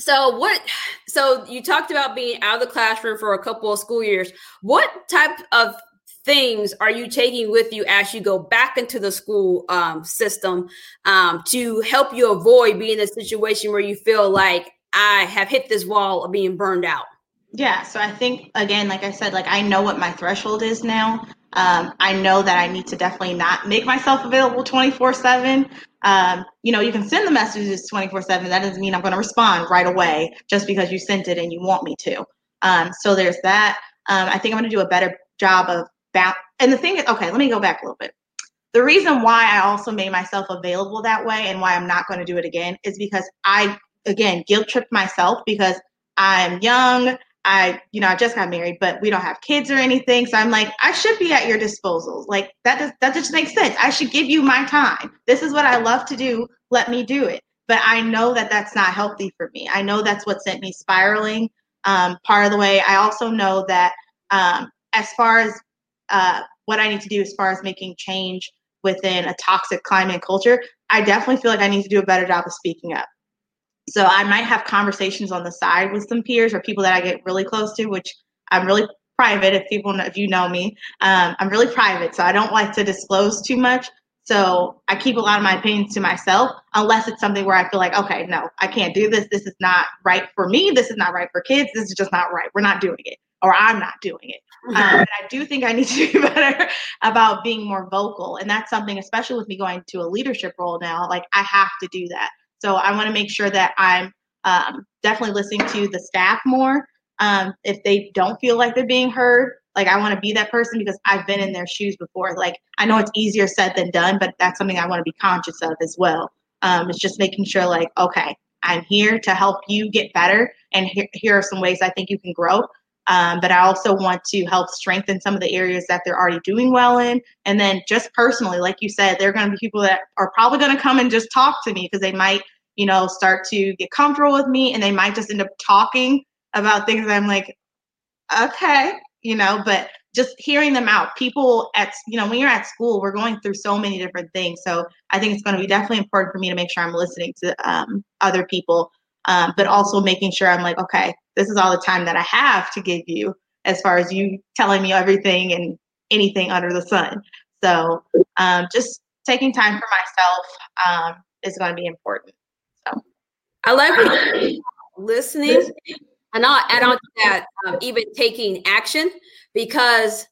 so what so you talked about being out of the classroom for a couple of school years. What type of things are you taking with you as you go back into the school um, system um, to help you avoid being in a situation where you feel like I have hit this wall of being burned out? Yeah, so I think again, like I said, like I know what my threshold is now. Um, I know that I need to definitely not make myself available 24 7. Um, you know, you can send the messages 24 7. That doesn't mean I'm going to respond right away just because you sent it and you want me to. Um, so there's that. Um, I think I'm going to do a better job of ba- and the thing is, okay, let me go back a little bit. The reason why I also made myself available that way and why I'm not going to do it again is because I, again, guilt tripped myself because I'm young. I, you know, I just got married, but we don't have kids or anything. So I'm like, I should be at your disposal. Like that does that just makes sense. I should give you my time. This is what I love to do. Let me do it. But I know that that's not healthy for me. I know that's what sent me spiraling um, part of the way. I also know that um, as far as uh, what I need to do as far as making change within a toxic climate culture, I definitely feel like I need to do a better job of speaking up. So I might have conversations on the side with some peers or people that I get really close to, which I'm really private. If people, if you know me, um, I'm really private, so I don't like to disclose too much. So I keep a lot of my opinions to myself, unless it's something where I feel like, okay, no, I can't do this. This is not right for me. This is not right for kids. This is just not right. We're not doing it, or I'm not doing it. Um, and I do think I need to be better about being more vocal. And that's something, especially with me going to a leadership role now, like I have to do that. So I want to make sure that I'm um, definitely listening to the staff more. Um, if they don't feel like they're being heard, like I want to be that person because I've been in their shoes before. Like I know it's easier said than done, but that's something I want to be conscious of as well. Um, it's just making sure, like, okay, I'm here to help you get better, and here, here are some ways I think you can grow. Um, but I also want to help strengthen some of the areas that they're already doing well in. And then just personally, like you said, there are going to be people that are probably going to come and just talk to me because they might, you know, start to get comfortable with me and they might just end up talking about things that I'm like, okay, you know, but just hearing them out. People at, you know, when you're at school, we're going through so many different things. So I think it's going to be definitely important for me to make sure I'm listening to um, other people, um, but also making sure I'm like, okay, this is all the time that I have to give you as far as you telling me everything and anything under the sun. So um, just taking time for myself um, is going to be important. So I like listening And I'll add on to that, um, even taking action, because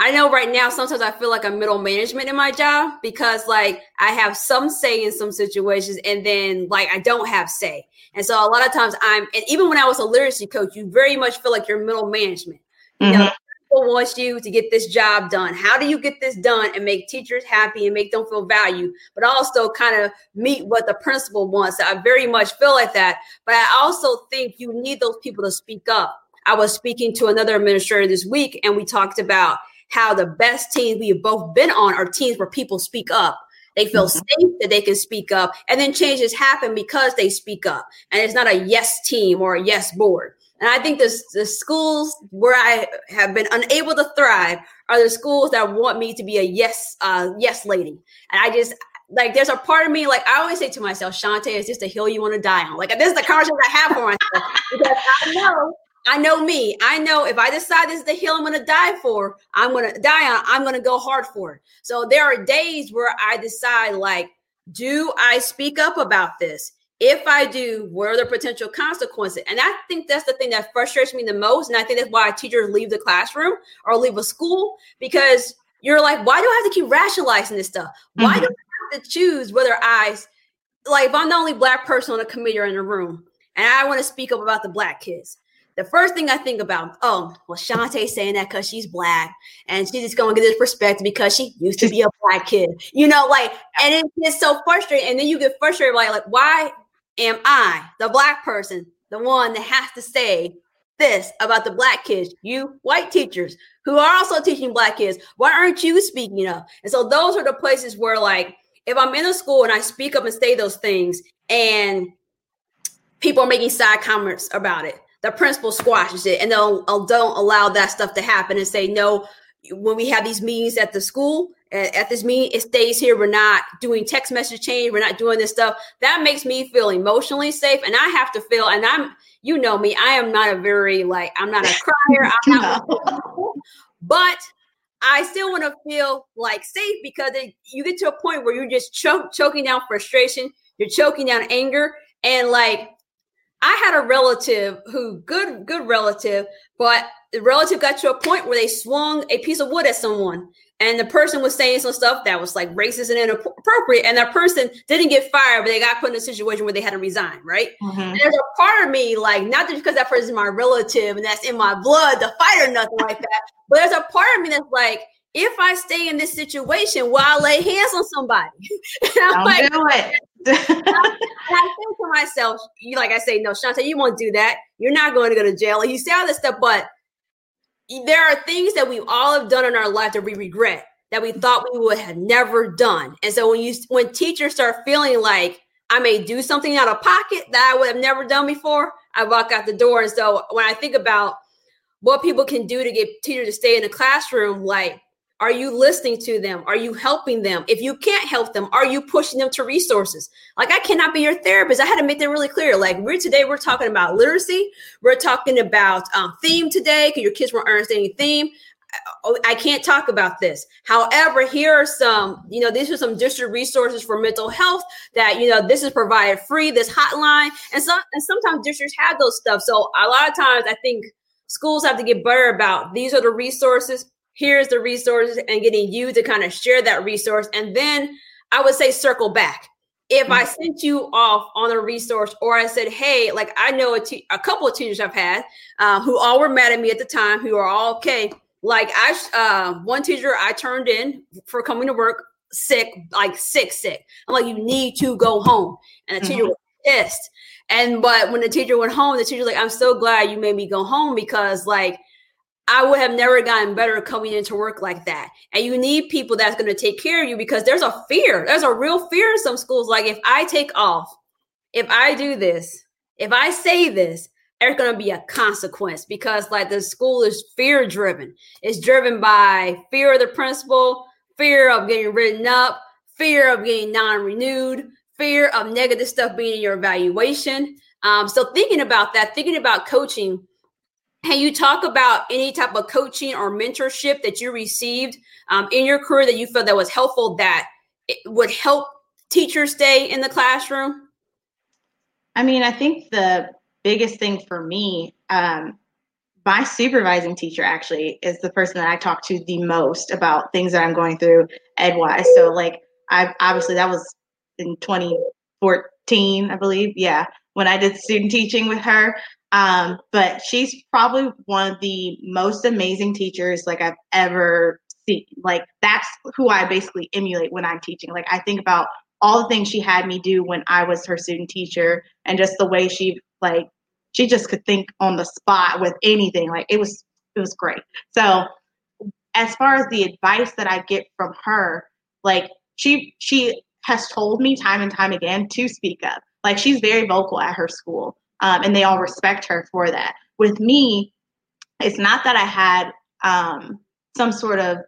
I know right now sometimes I feel like I'm middle management in my job because like I have some say in some situations and then like I don't have say. And so a lot of times I'm and even when I was a literacy coach, you very much feel like you're middle management. You mm-hmm. know, people want you to get this job done. How do you get this done and make teachers happy and make them feel valued, but also kind of meet what the principal wants? So I very much feel like that. But I also think you need those people to speak up. I was speaking to another administrator this week and we talked about how the best teams we have both been on are teams where people speak up. They feel mm-hmm. safe that they can speak up, and then changes happen because they speak up. And it's not a yes team or a yes board. And I think the, the schools where I have been unable to thrive are the schools that want me to be a yes, uh, yes lady. And I just like there's a part of me like I always say to myself, Shante, is this the hill you want to die on? Like this is the conversation I have for myself because I know I know me. I know if I decide this is the hill I'm going to die for, I'm going to die on. I'm going to go hard for it. So there are days where I decide, like, do I speak up about this? If I do, what are the potential consequences? And I think that's the thing that frustrates me the most. And I think that's why teachers leave the classroom or leave a school because you're like, why do I have to keep rationalizing this stuff? Why mm-hmm. do I have to choose whether I, like, if I'm the only black person on a committee or in a room and I want to speak up about the black kids? The first thing I think about, oh, well, Shantae saying that because she's black and she's just going to get this perspective because she used to be a black kid, you know, like, and it's just so frustrating. And then you get frustrated, like, like, why am I, the black person, the one that has to say this about the black kids, you white teachers who are also teaching black kids, why aren't you speaking up? And so those are the places where, like, if I'm in a school and I speak up and say those things and people are making side comments about it, the principal squashes it and they'll uh, don't allow that stuff to happen and say no when we have these meetings at the school at this meeting it stays here. We're not doing text message change. We're not doing this stuff. That makes me feel emotionally safe and i have to feel and i'm you know me i am not a very like i'm not a crier. I'm not but i still want to feel like safe because it, you get to a point where you're just choke, choking down frustration. You're choking down anger and like I had a relative who good good relative, but the relative got to a point where they swung a piece of wood at someone, and the person was saying some stuff that was like racist and inappropriate, and that person didn't get fired, but they got put in a situation where they had to resign. Right? Mm-hmm. there's a part of me like not just because that person is my relative and that's in my blood to fight or nothing like that, but there's a part of me that's like if I stay in this situation, will I lay hands on somebody? Don't like, do it. And I think to myself, you like I say, no, Shante, you won't do that. You're not going to go to jail. Like you say all this stuff, but there are things that we all have done in our life that we regret that we thought we would have never done. And so when you when teachers start feeling like I may do something out of pocket that I would have never done before, I walk out the door. And so when I think about what people can do to get teachers to stay in the classroom, like are you listening to them? Are you helping them? If you can't help them, are you pushing them to resources? Like I cannot be your therapist. I had to make that really clear. Like we're today, we're talking about literacy. We're talking about um, theme today because your kids weren't understanding theme. I can't talk about this. However, here are some, you know, these are some district resources for mental health that, you know, this is provided free, this hotline. And some and sometimes districts have those stuff. So a lot of times I think schools have to get better about these are the resources here's the resources and getting you to kind of share that resource. And then I would say circle back. If mm-hmm. I sent you off on a resource, or I said, "Hey, like I know a, te- a couple of teachers I've had uh, who all were mad at me at the time, who are all okay." Like I, uh, one teacher I turned in for coming to work sick, like sick, sick. I'm like, "You need to go home," and the teacher mm-hmm. was pissed. And but when the teacher went home, the teacher was like, "I'm so glad you made me go home because like." I would have never gotten better coming into work like that. And you need people that's going to take care of you because there's a fear. There's a real fear in some schools. Like if I take off, if I do this, if I say this, there's going to be a consequence because like the school is fear driven. It's driven by fear of the principal, fear of getting written up, fear of getting non-renewed, fear of negative stuff being in your evaluation. Um, so thinking about that, thinking about coaching can you talk about any type of coaching or mentorship that you received um, in your career that you felt that was helpful that would help teachers stay in the classroom? I mean, I think the biggest thing for me um, my supervising teacher actually is the person that I talk to the most about things that I'm going through edwise. So like I obviously that was in 2014, I believe. Yeah, when I did student teaching with her. Um, but she's probably one of the most amazing teachers like I've ever seen. Like that's who I basically emulate when I'm teaching. Like I think about all the things she had me do when I was her student teacher and just the way she like she just could think on the spot with anything. Like it was it was great. So as far as the advice that I get from her, like she she has told me time and time again to speak up. Like she's very vocal at her school, um, and they all respect her for that. With me, it's not that I had um, some sort of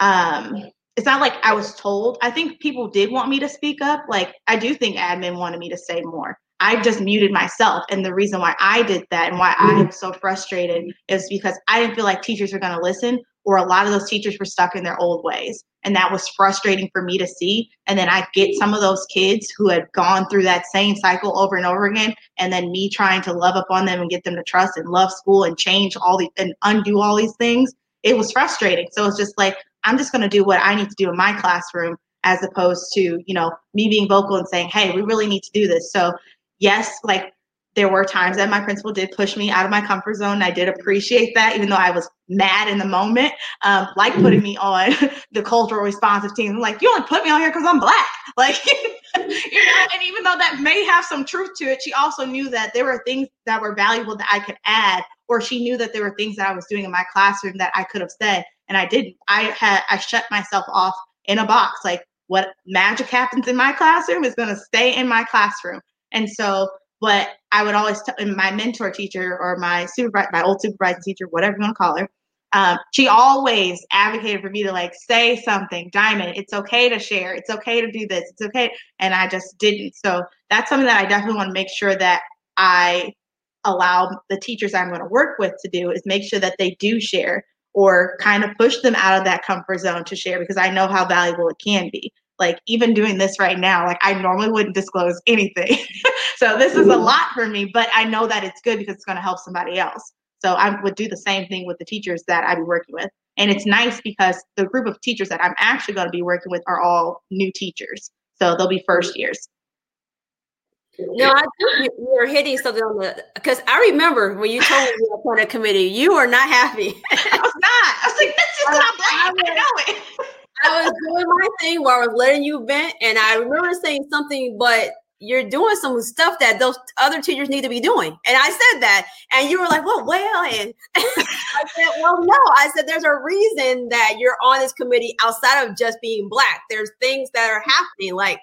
um, it's not like I was told. I think people did want me to speak up. Like I do think admin wanted me to say more. I just muted myself. And the reason why I did that and why I am so frustrated is because I didn't feel like teachers were going to listen, or a lot of those teachers were stuck in their old ways. And that was frustrating for me to see. And then I get some of those kids who had gone through that same cycle over and over again. And then me trying to love up on them and get them to trust and love school and change all these and undo all these things. It was frustrating. So it's just like, I'm just going to do what I need to do in my classroom as opposed to, you know, me being vocal and saying, hey, we really need to do this. So yes, like there were times that my principal did push me out of my comfort zone. I did appreciate that, even though I was mad in the moment, um, like putting me on the cultural responsive team. Like, you only put me on here because I'm black. Like, you know, and even though that may have some truth to it, she also knew that there were things that were valuable that I could add, or she knew that there were things that I was doing in my classroom that I could have said, and I didn't. I had I shut myself off in a box. Like, what magic happens in my classroom is going to stay in my classroom. And so, but I would always tell my mentor teacher or my supervisor, my old supervising teacher, whatever you want to call her, um, she always advocated for me to like say something, Diamond. It's okay to share. It's okay to do this. It's okay. And I just didn't. So that's something that I definitely want to make sure that I allow the teachers I'm going to work with to do is make sure that they do share or kind of push them out of that comfort zone to share because I know how valuable it can be like even doing this right now like i normally wouldn't disclose anything so this is a lot for me but i know that it's good because it's going to help somebody else so i would do the same thing with the teachers that i'd be working with and it's nice because the group of teachers that i'm actually going to be working with are all new teachers so they'll be first years no, I think you're hitting something on the because I remember when you told me you were on a committee, you were not happy. I was not. I was like, "This is not black." I know it. I was doing my thing where I was letting you vent, and I remember saying something, but you're doing some stuff that those other teachers need to be doing. And I said that, and you were like, well, well, and I said, well, no. I said, there's a reason that you're on this committee outside of just being black. There's things that are happening. Like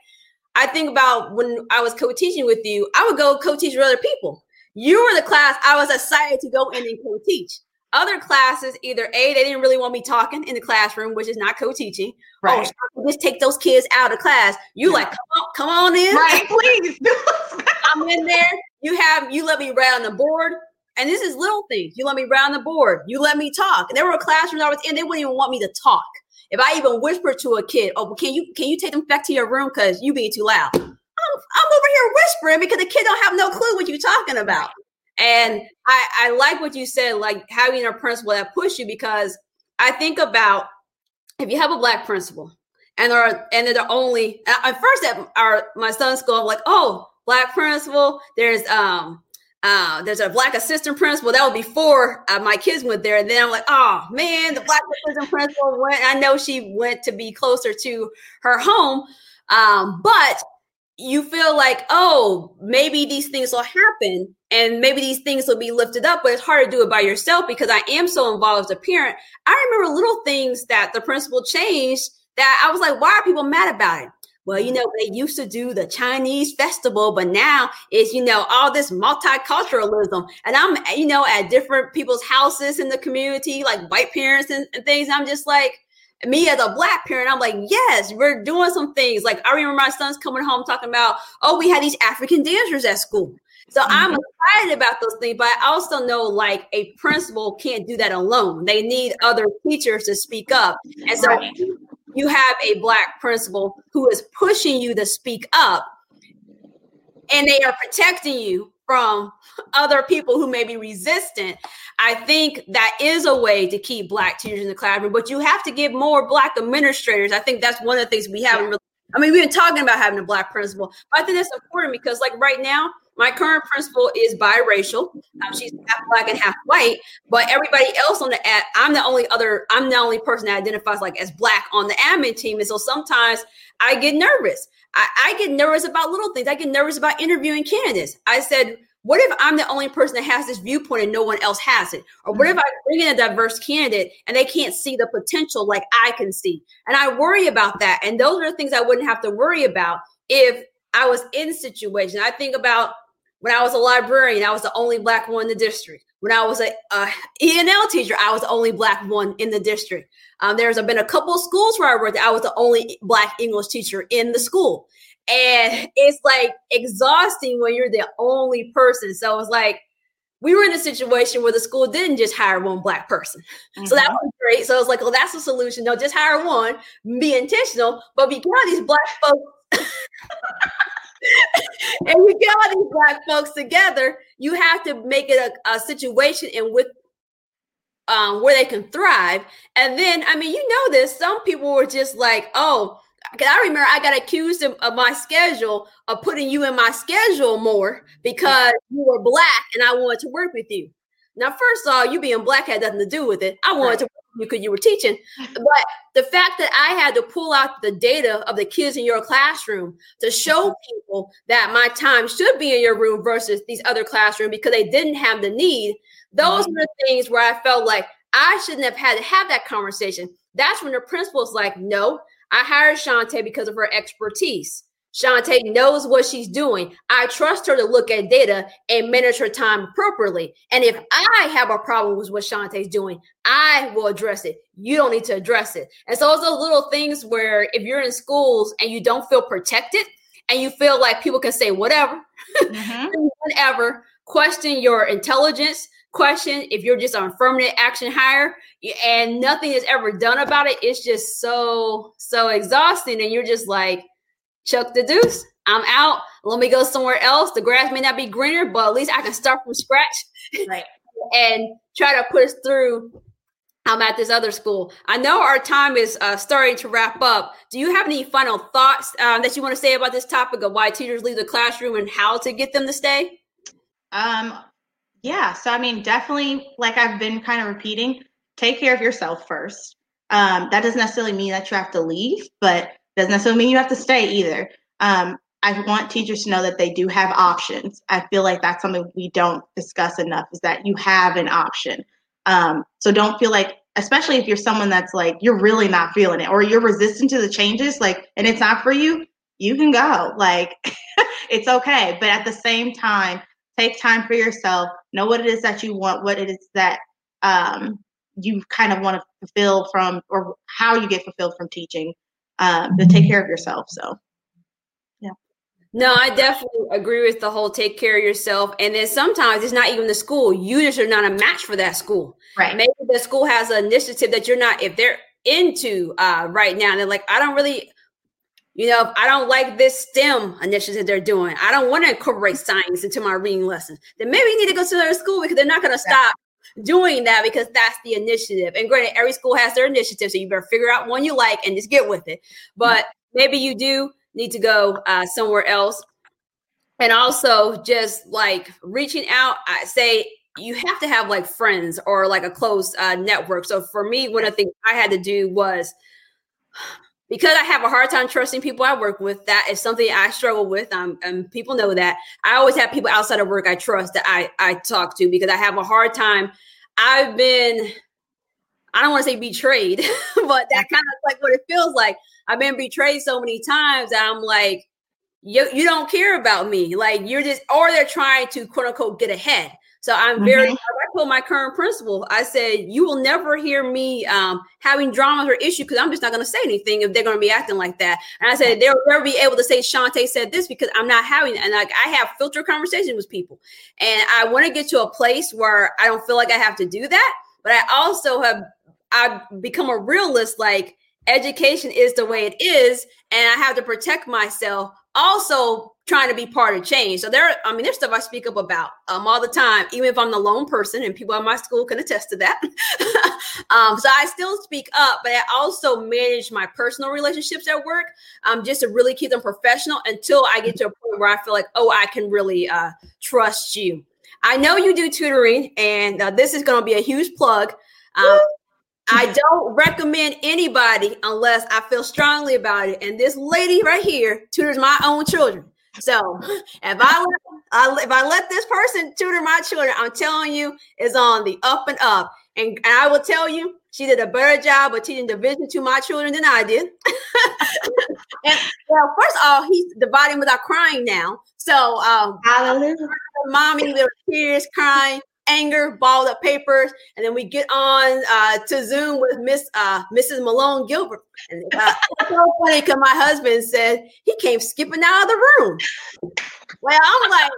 I think about when I was co-teaching with you, I would go co-teach with other people. You were the class I was excited to go in and co-teach. Other classes, either A, they didn't really want me talking in the classroom, which is not co-teaching. Oh, right. Oh, just take those kids out of class. You yeah. like, come on, come on in. Right, please. I'm in there. You have you let me write on the board. And this is little things. You let me write on the board. You let me talk. And there were classrooms I was in, they wouldn't even want me to talk. If I even whisper to a kid, oh, can you can you take them back to your room because you being too loud? I'm, I'm over here whispering because the kid don't have no clue what you're talking about. And I, I like what you said, like having a principal that push you because I think about if you have a black principal and they're and they're only at first at our my son's school, I'm like, oh, black principal. There's um uh, there's a black assistant principal. That was before uh, my kids went there. And then I'm like, oh man, the black assistant principal went. I know she went to be closer to her home. Um, but you feel like, oh, maybe these things will happen and maybe these things will be lifted up, but it's hard to do it by yourself because I am so involved as a parent. I remember little things that the principal changed that I was like, why are people mad about it? Well, you mm-hmm. know, they used to do the Chinese festival, but now it's, you know, all this multiculturalism. And I'm, you know, at different people's houses in the community, like white parents and, and things. I'm just like, me as a black parent, I'm like, yes, we're doing some things. Like I remember my son's coming home talking about, oh, we had these African dancers at school. So mm-hmm. I'm excited about those things, but I also know like a principal can't do that alone. They need other teachers to speak up. And so right. you have a black principal who is pushing you to speak up and they are protecting you from other people who may be resistant, I think that is a way to keep black teachers in the classroom. But you have to get more black administrators. I think that's one of the things we haven't really. I mean, we've been talking about having a black principal, but I think that's important because, like right now, my current principal is biracial. Um, she's half black and half white, but everybody else on the ad, I'm the only other, I'm the only person that identifies like as black on the admin team. And so sometimes I get nervous. I, I get nervous about little things. I get nervous about interviewing candidates. I said, what if I'm the only person that has this viewpoint and no one else has it? Or what if I bring in a diverse candidate and they can't see the potential like I can see? And I worry about that. And those are the things I wouldn't have to worry about if I was in situation. I think about when I was a librarian, I was the only black one in the district. When I was a, a ENL teacher, I was the only black one in the district. Um, there's been a couple of schools where I worked. I was the only black English teacher in the school, and it's like exhausting when you're the only person. So it's like we were in a situation where the school didn't just hire one black person. Mm-hmm. So that mm-hmm. was great. So I was like, well, that's a solution. No, just hire one, be intentional, but because these black folks and you get all these black folks together, you have to make it a, a situation in with um, where they can thrive. And then, I mean, you know this. Some people were just like, "Oh, because I remember I got accused of, of, my schedule of putting you in my schedule more because you were black and I wanted to work with you." Now, first of all, you being black had nothing to do with it. I wanted right. to you because you were teaching. But the fact that I had to pull out the data of the kids in your classroom to show mm-hmm. people that my time should be in your room versus these other classrooms because they didn't have the need, those mm-hmm. are the things where I felt like I shouldn't have had to have that conversation. That's when the principal's like, no, I hired Shante because of her expertise. Shantae knows what she's doing. I trust her to look at data and manage her time appropriately. And if I have a problem with what Shantae's doing, I will address it. You don't need to address it. And so it's those little things where if you're in schools and you don't feel protected and you feel like people can say whatever, mm-hmm. whatever, question your intelligence, question if you're just an affirmative action hire and nothing is ever done about it, it's just so, so exhausting. And you're just like, chuck the deuce. I'm out. Let me go somewhere else. The grass may not be greener, but at least I can start from scratch right. and try to push through. I'm at this other school. I know our time is uh, starting to wrap up. Do you have any final thoughts um, that you want to say about this topic of why teachers leave the classroom and how to get them to stay? Um, yeah. So, I mean, definitely, like I've been kind of repeating, take care of yourself first. Um, that doesn't necessarily mean that you have to leave, but doesn't necessarily mean you have to stay either. Um, I want teachers to know that they do have options. I feel like that's something we don't discuss enough is that you have an option. Um, so don't feel like, especially if you're someone that's like, you're really not feeling it or you're resistant to the changes, like, and it's not for you, you can go. Like, it's okay. But at the same time, take time for yourself, know what it is that you want, what it is that um, you kind of want to fulfill from, or how you get fulfilled from teaching um, to take care of yourself. So, yeah. No, I definitely agree with the whole take care of yourself. And then sometimes it's not even the school. You just are not a match for that school. Right. Maybe the school has an initiative that you're not, if they're into uh, right now, they're like, I don't really, you know, I don't like this STEM initiative they're doing. I don't want to incorporate science into my reading lessons. Then maybe you need to go to another school because they're not going to stop doing that because that's the initiative. And granted, every school has their initiative, so you better figure out one you like and just get with it. But maybe you do need to go uh, somewhere else. And also, just like reaching out, I say you have to have like friends or like a close uh, network. So for me, one of the things I had to do was because I have a hard time trusting people I work with, that is something I struggle with. Um, and people know that. I always have people outside of work I trust that I, I talk to because I have a hard time. I've been, I don't want to say betrayed, but that kind of like what it feels like. I've been betrayed so many times that I'm like, you, you don't care about me. Like you're just, or they're trying to quote unquote get ahead. So I'm very, mm-hmm. Told my current principal, I said, you will never hear me um, having drama or issue because I'm just not going to say anything if they're going to be acting like that. And I said, they'll never be able to say Shante said this because I'm not having. And like I have filter conversations with people. And I want to get to a place where I don't feel like I have to do that. But I also have, I've become a realist, like education is the way it is. And I have to protect myself. Also, trying to be part of change. So there, I mean, there's stuff I speak up about um, all the time, even if I'm the lone person, and people at my school can attest to that. um, so I still speak up, but I also manage my personal relationships at work, um, just to really keep them professional until I get to a point where I feel like, oh, I can really uh, trust you. I know you do tutoring, and uh, this is going to be a huge plug. Um, I don't recommend anybody unless I feel strongly about it. And this lady right here tutors my own children. So if I, let, if I let this person tutor my children, I'm telling you, is on the up and up. And, and I will tell you, she did a better job of teaching division to my children than I did. and well, first of all, he's dividing without crying now. So um, mommy little tears crying anger, balled up papers, and then we get on uh, to Zoom with Miss uh, Mrs. Malone Gilbert. And uh, it's so funny because my husband said he came skipping out of the room. Well, I'm like,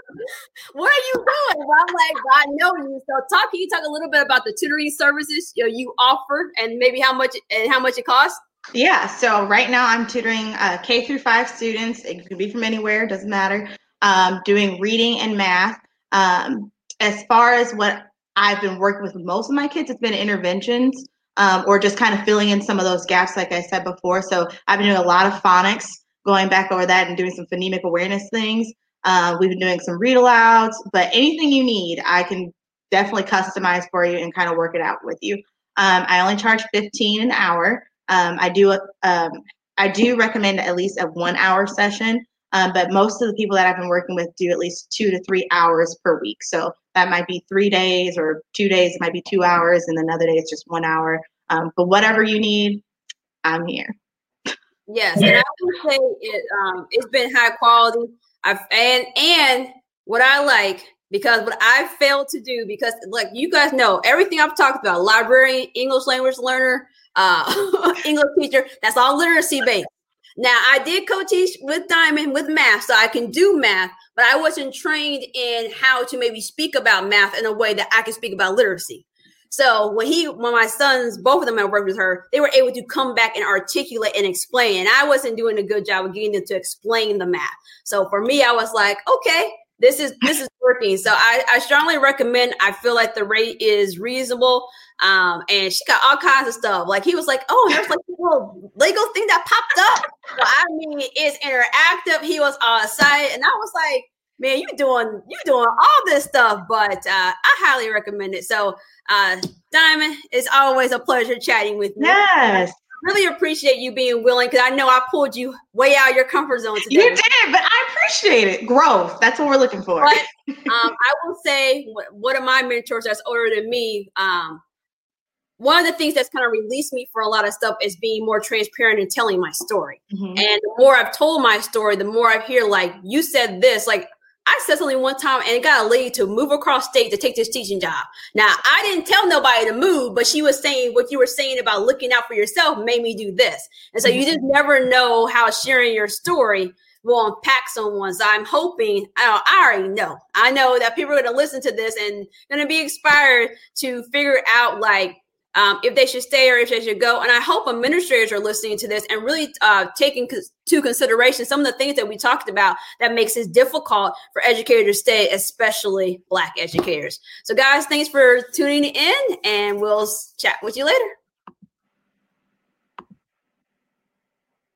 what are you doing? Well, I'm like, I know you. So, talk. Can you talk a little bit about the tutoring services you, know, you offer, and maybe how much and how much it costs? Yeah. So right now I'm tutoring uh, K through five students. It could be from anywhere. Doesn't matter. Um, doing reading and math. Um, as far as what I've been working with most of my kids, it's been interventions um, or just kind of filling in some of those gaps, like I said before. So I've been doing a lot of phonics, going back over that and doing some phonemic awareness things. Uh, we've been doing some read alouds, but anything you need, I can definitely customize for you and kind of work it out with you. Um, I only charge 15 an hour. Um, I do um, I do recommend at least a one hour session. Um, but most of the people that I've been working with do at least two to three hours per week. So that might be three days or two days, it might be two hours, and another day it's just one hour. Um, but whatever you need, I'm here. Yes, and I would say it. Um, it's been high quality. I've and and what I like because what I failed to do because like you guys know everything I've talked about librarian, English language learner, uh, English teacher. That's all literacy based. Now, I did co-teach with Diamond with math, so I can do math, but I wasn't trained in how to maybe speak about math in a way that I can speak about literacy. So when he, when my sons, both of them, I worked with her, they were able to come back and articulate and explain. And I wasn't doing a good job of getting them to explain the math. So for me, I was like, okay, this is this is working. So I, I strongly recommend. I feel like the rate is reasonable. Um, and she got all kinds of stuff. Like he was like, oh, there's like a little Lego thing that popped up. Well, I mean, it's interactive. He was all excited, and I was like, man, you doing you doing all this stuff. But uh, I highly recommend it. So, uh, Diamond, it's always a pleasure chatting with you. Yes really appreciate you being willing because I know I pulled you way out of your comfort zone today. You did, but I appreciate it. Growth. That's what we're looking for. But, um, I will say, one of my mentors that's older than me, um, one of the things that's kind of released me for a lot of stuff is being more transparent and telling my story. Mm-hmm. And the more I've told my story, the more I hear like you said this, like I said something one time and it got a lady to move across state to take this teaching job. Now, I didn't tell nobody to move, but she was saying what you were saying about looking out for yourself made me do this. And so you just mm-hmm. never know how sharing your story will impact someone. So I'm hoping, I, I already know, I know that people are going to listen to this and going to be inspired to figure out like, um, if they should stay or if they should go. And I hope administrators are listening to this and really uh, taking to consideration some of the things that we talked about that makes it difficult for educators to stay, especially Black educators. So, guys, thanks for tuning in, and we'll chat with you later.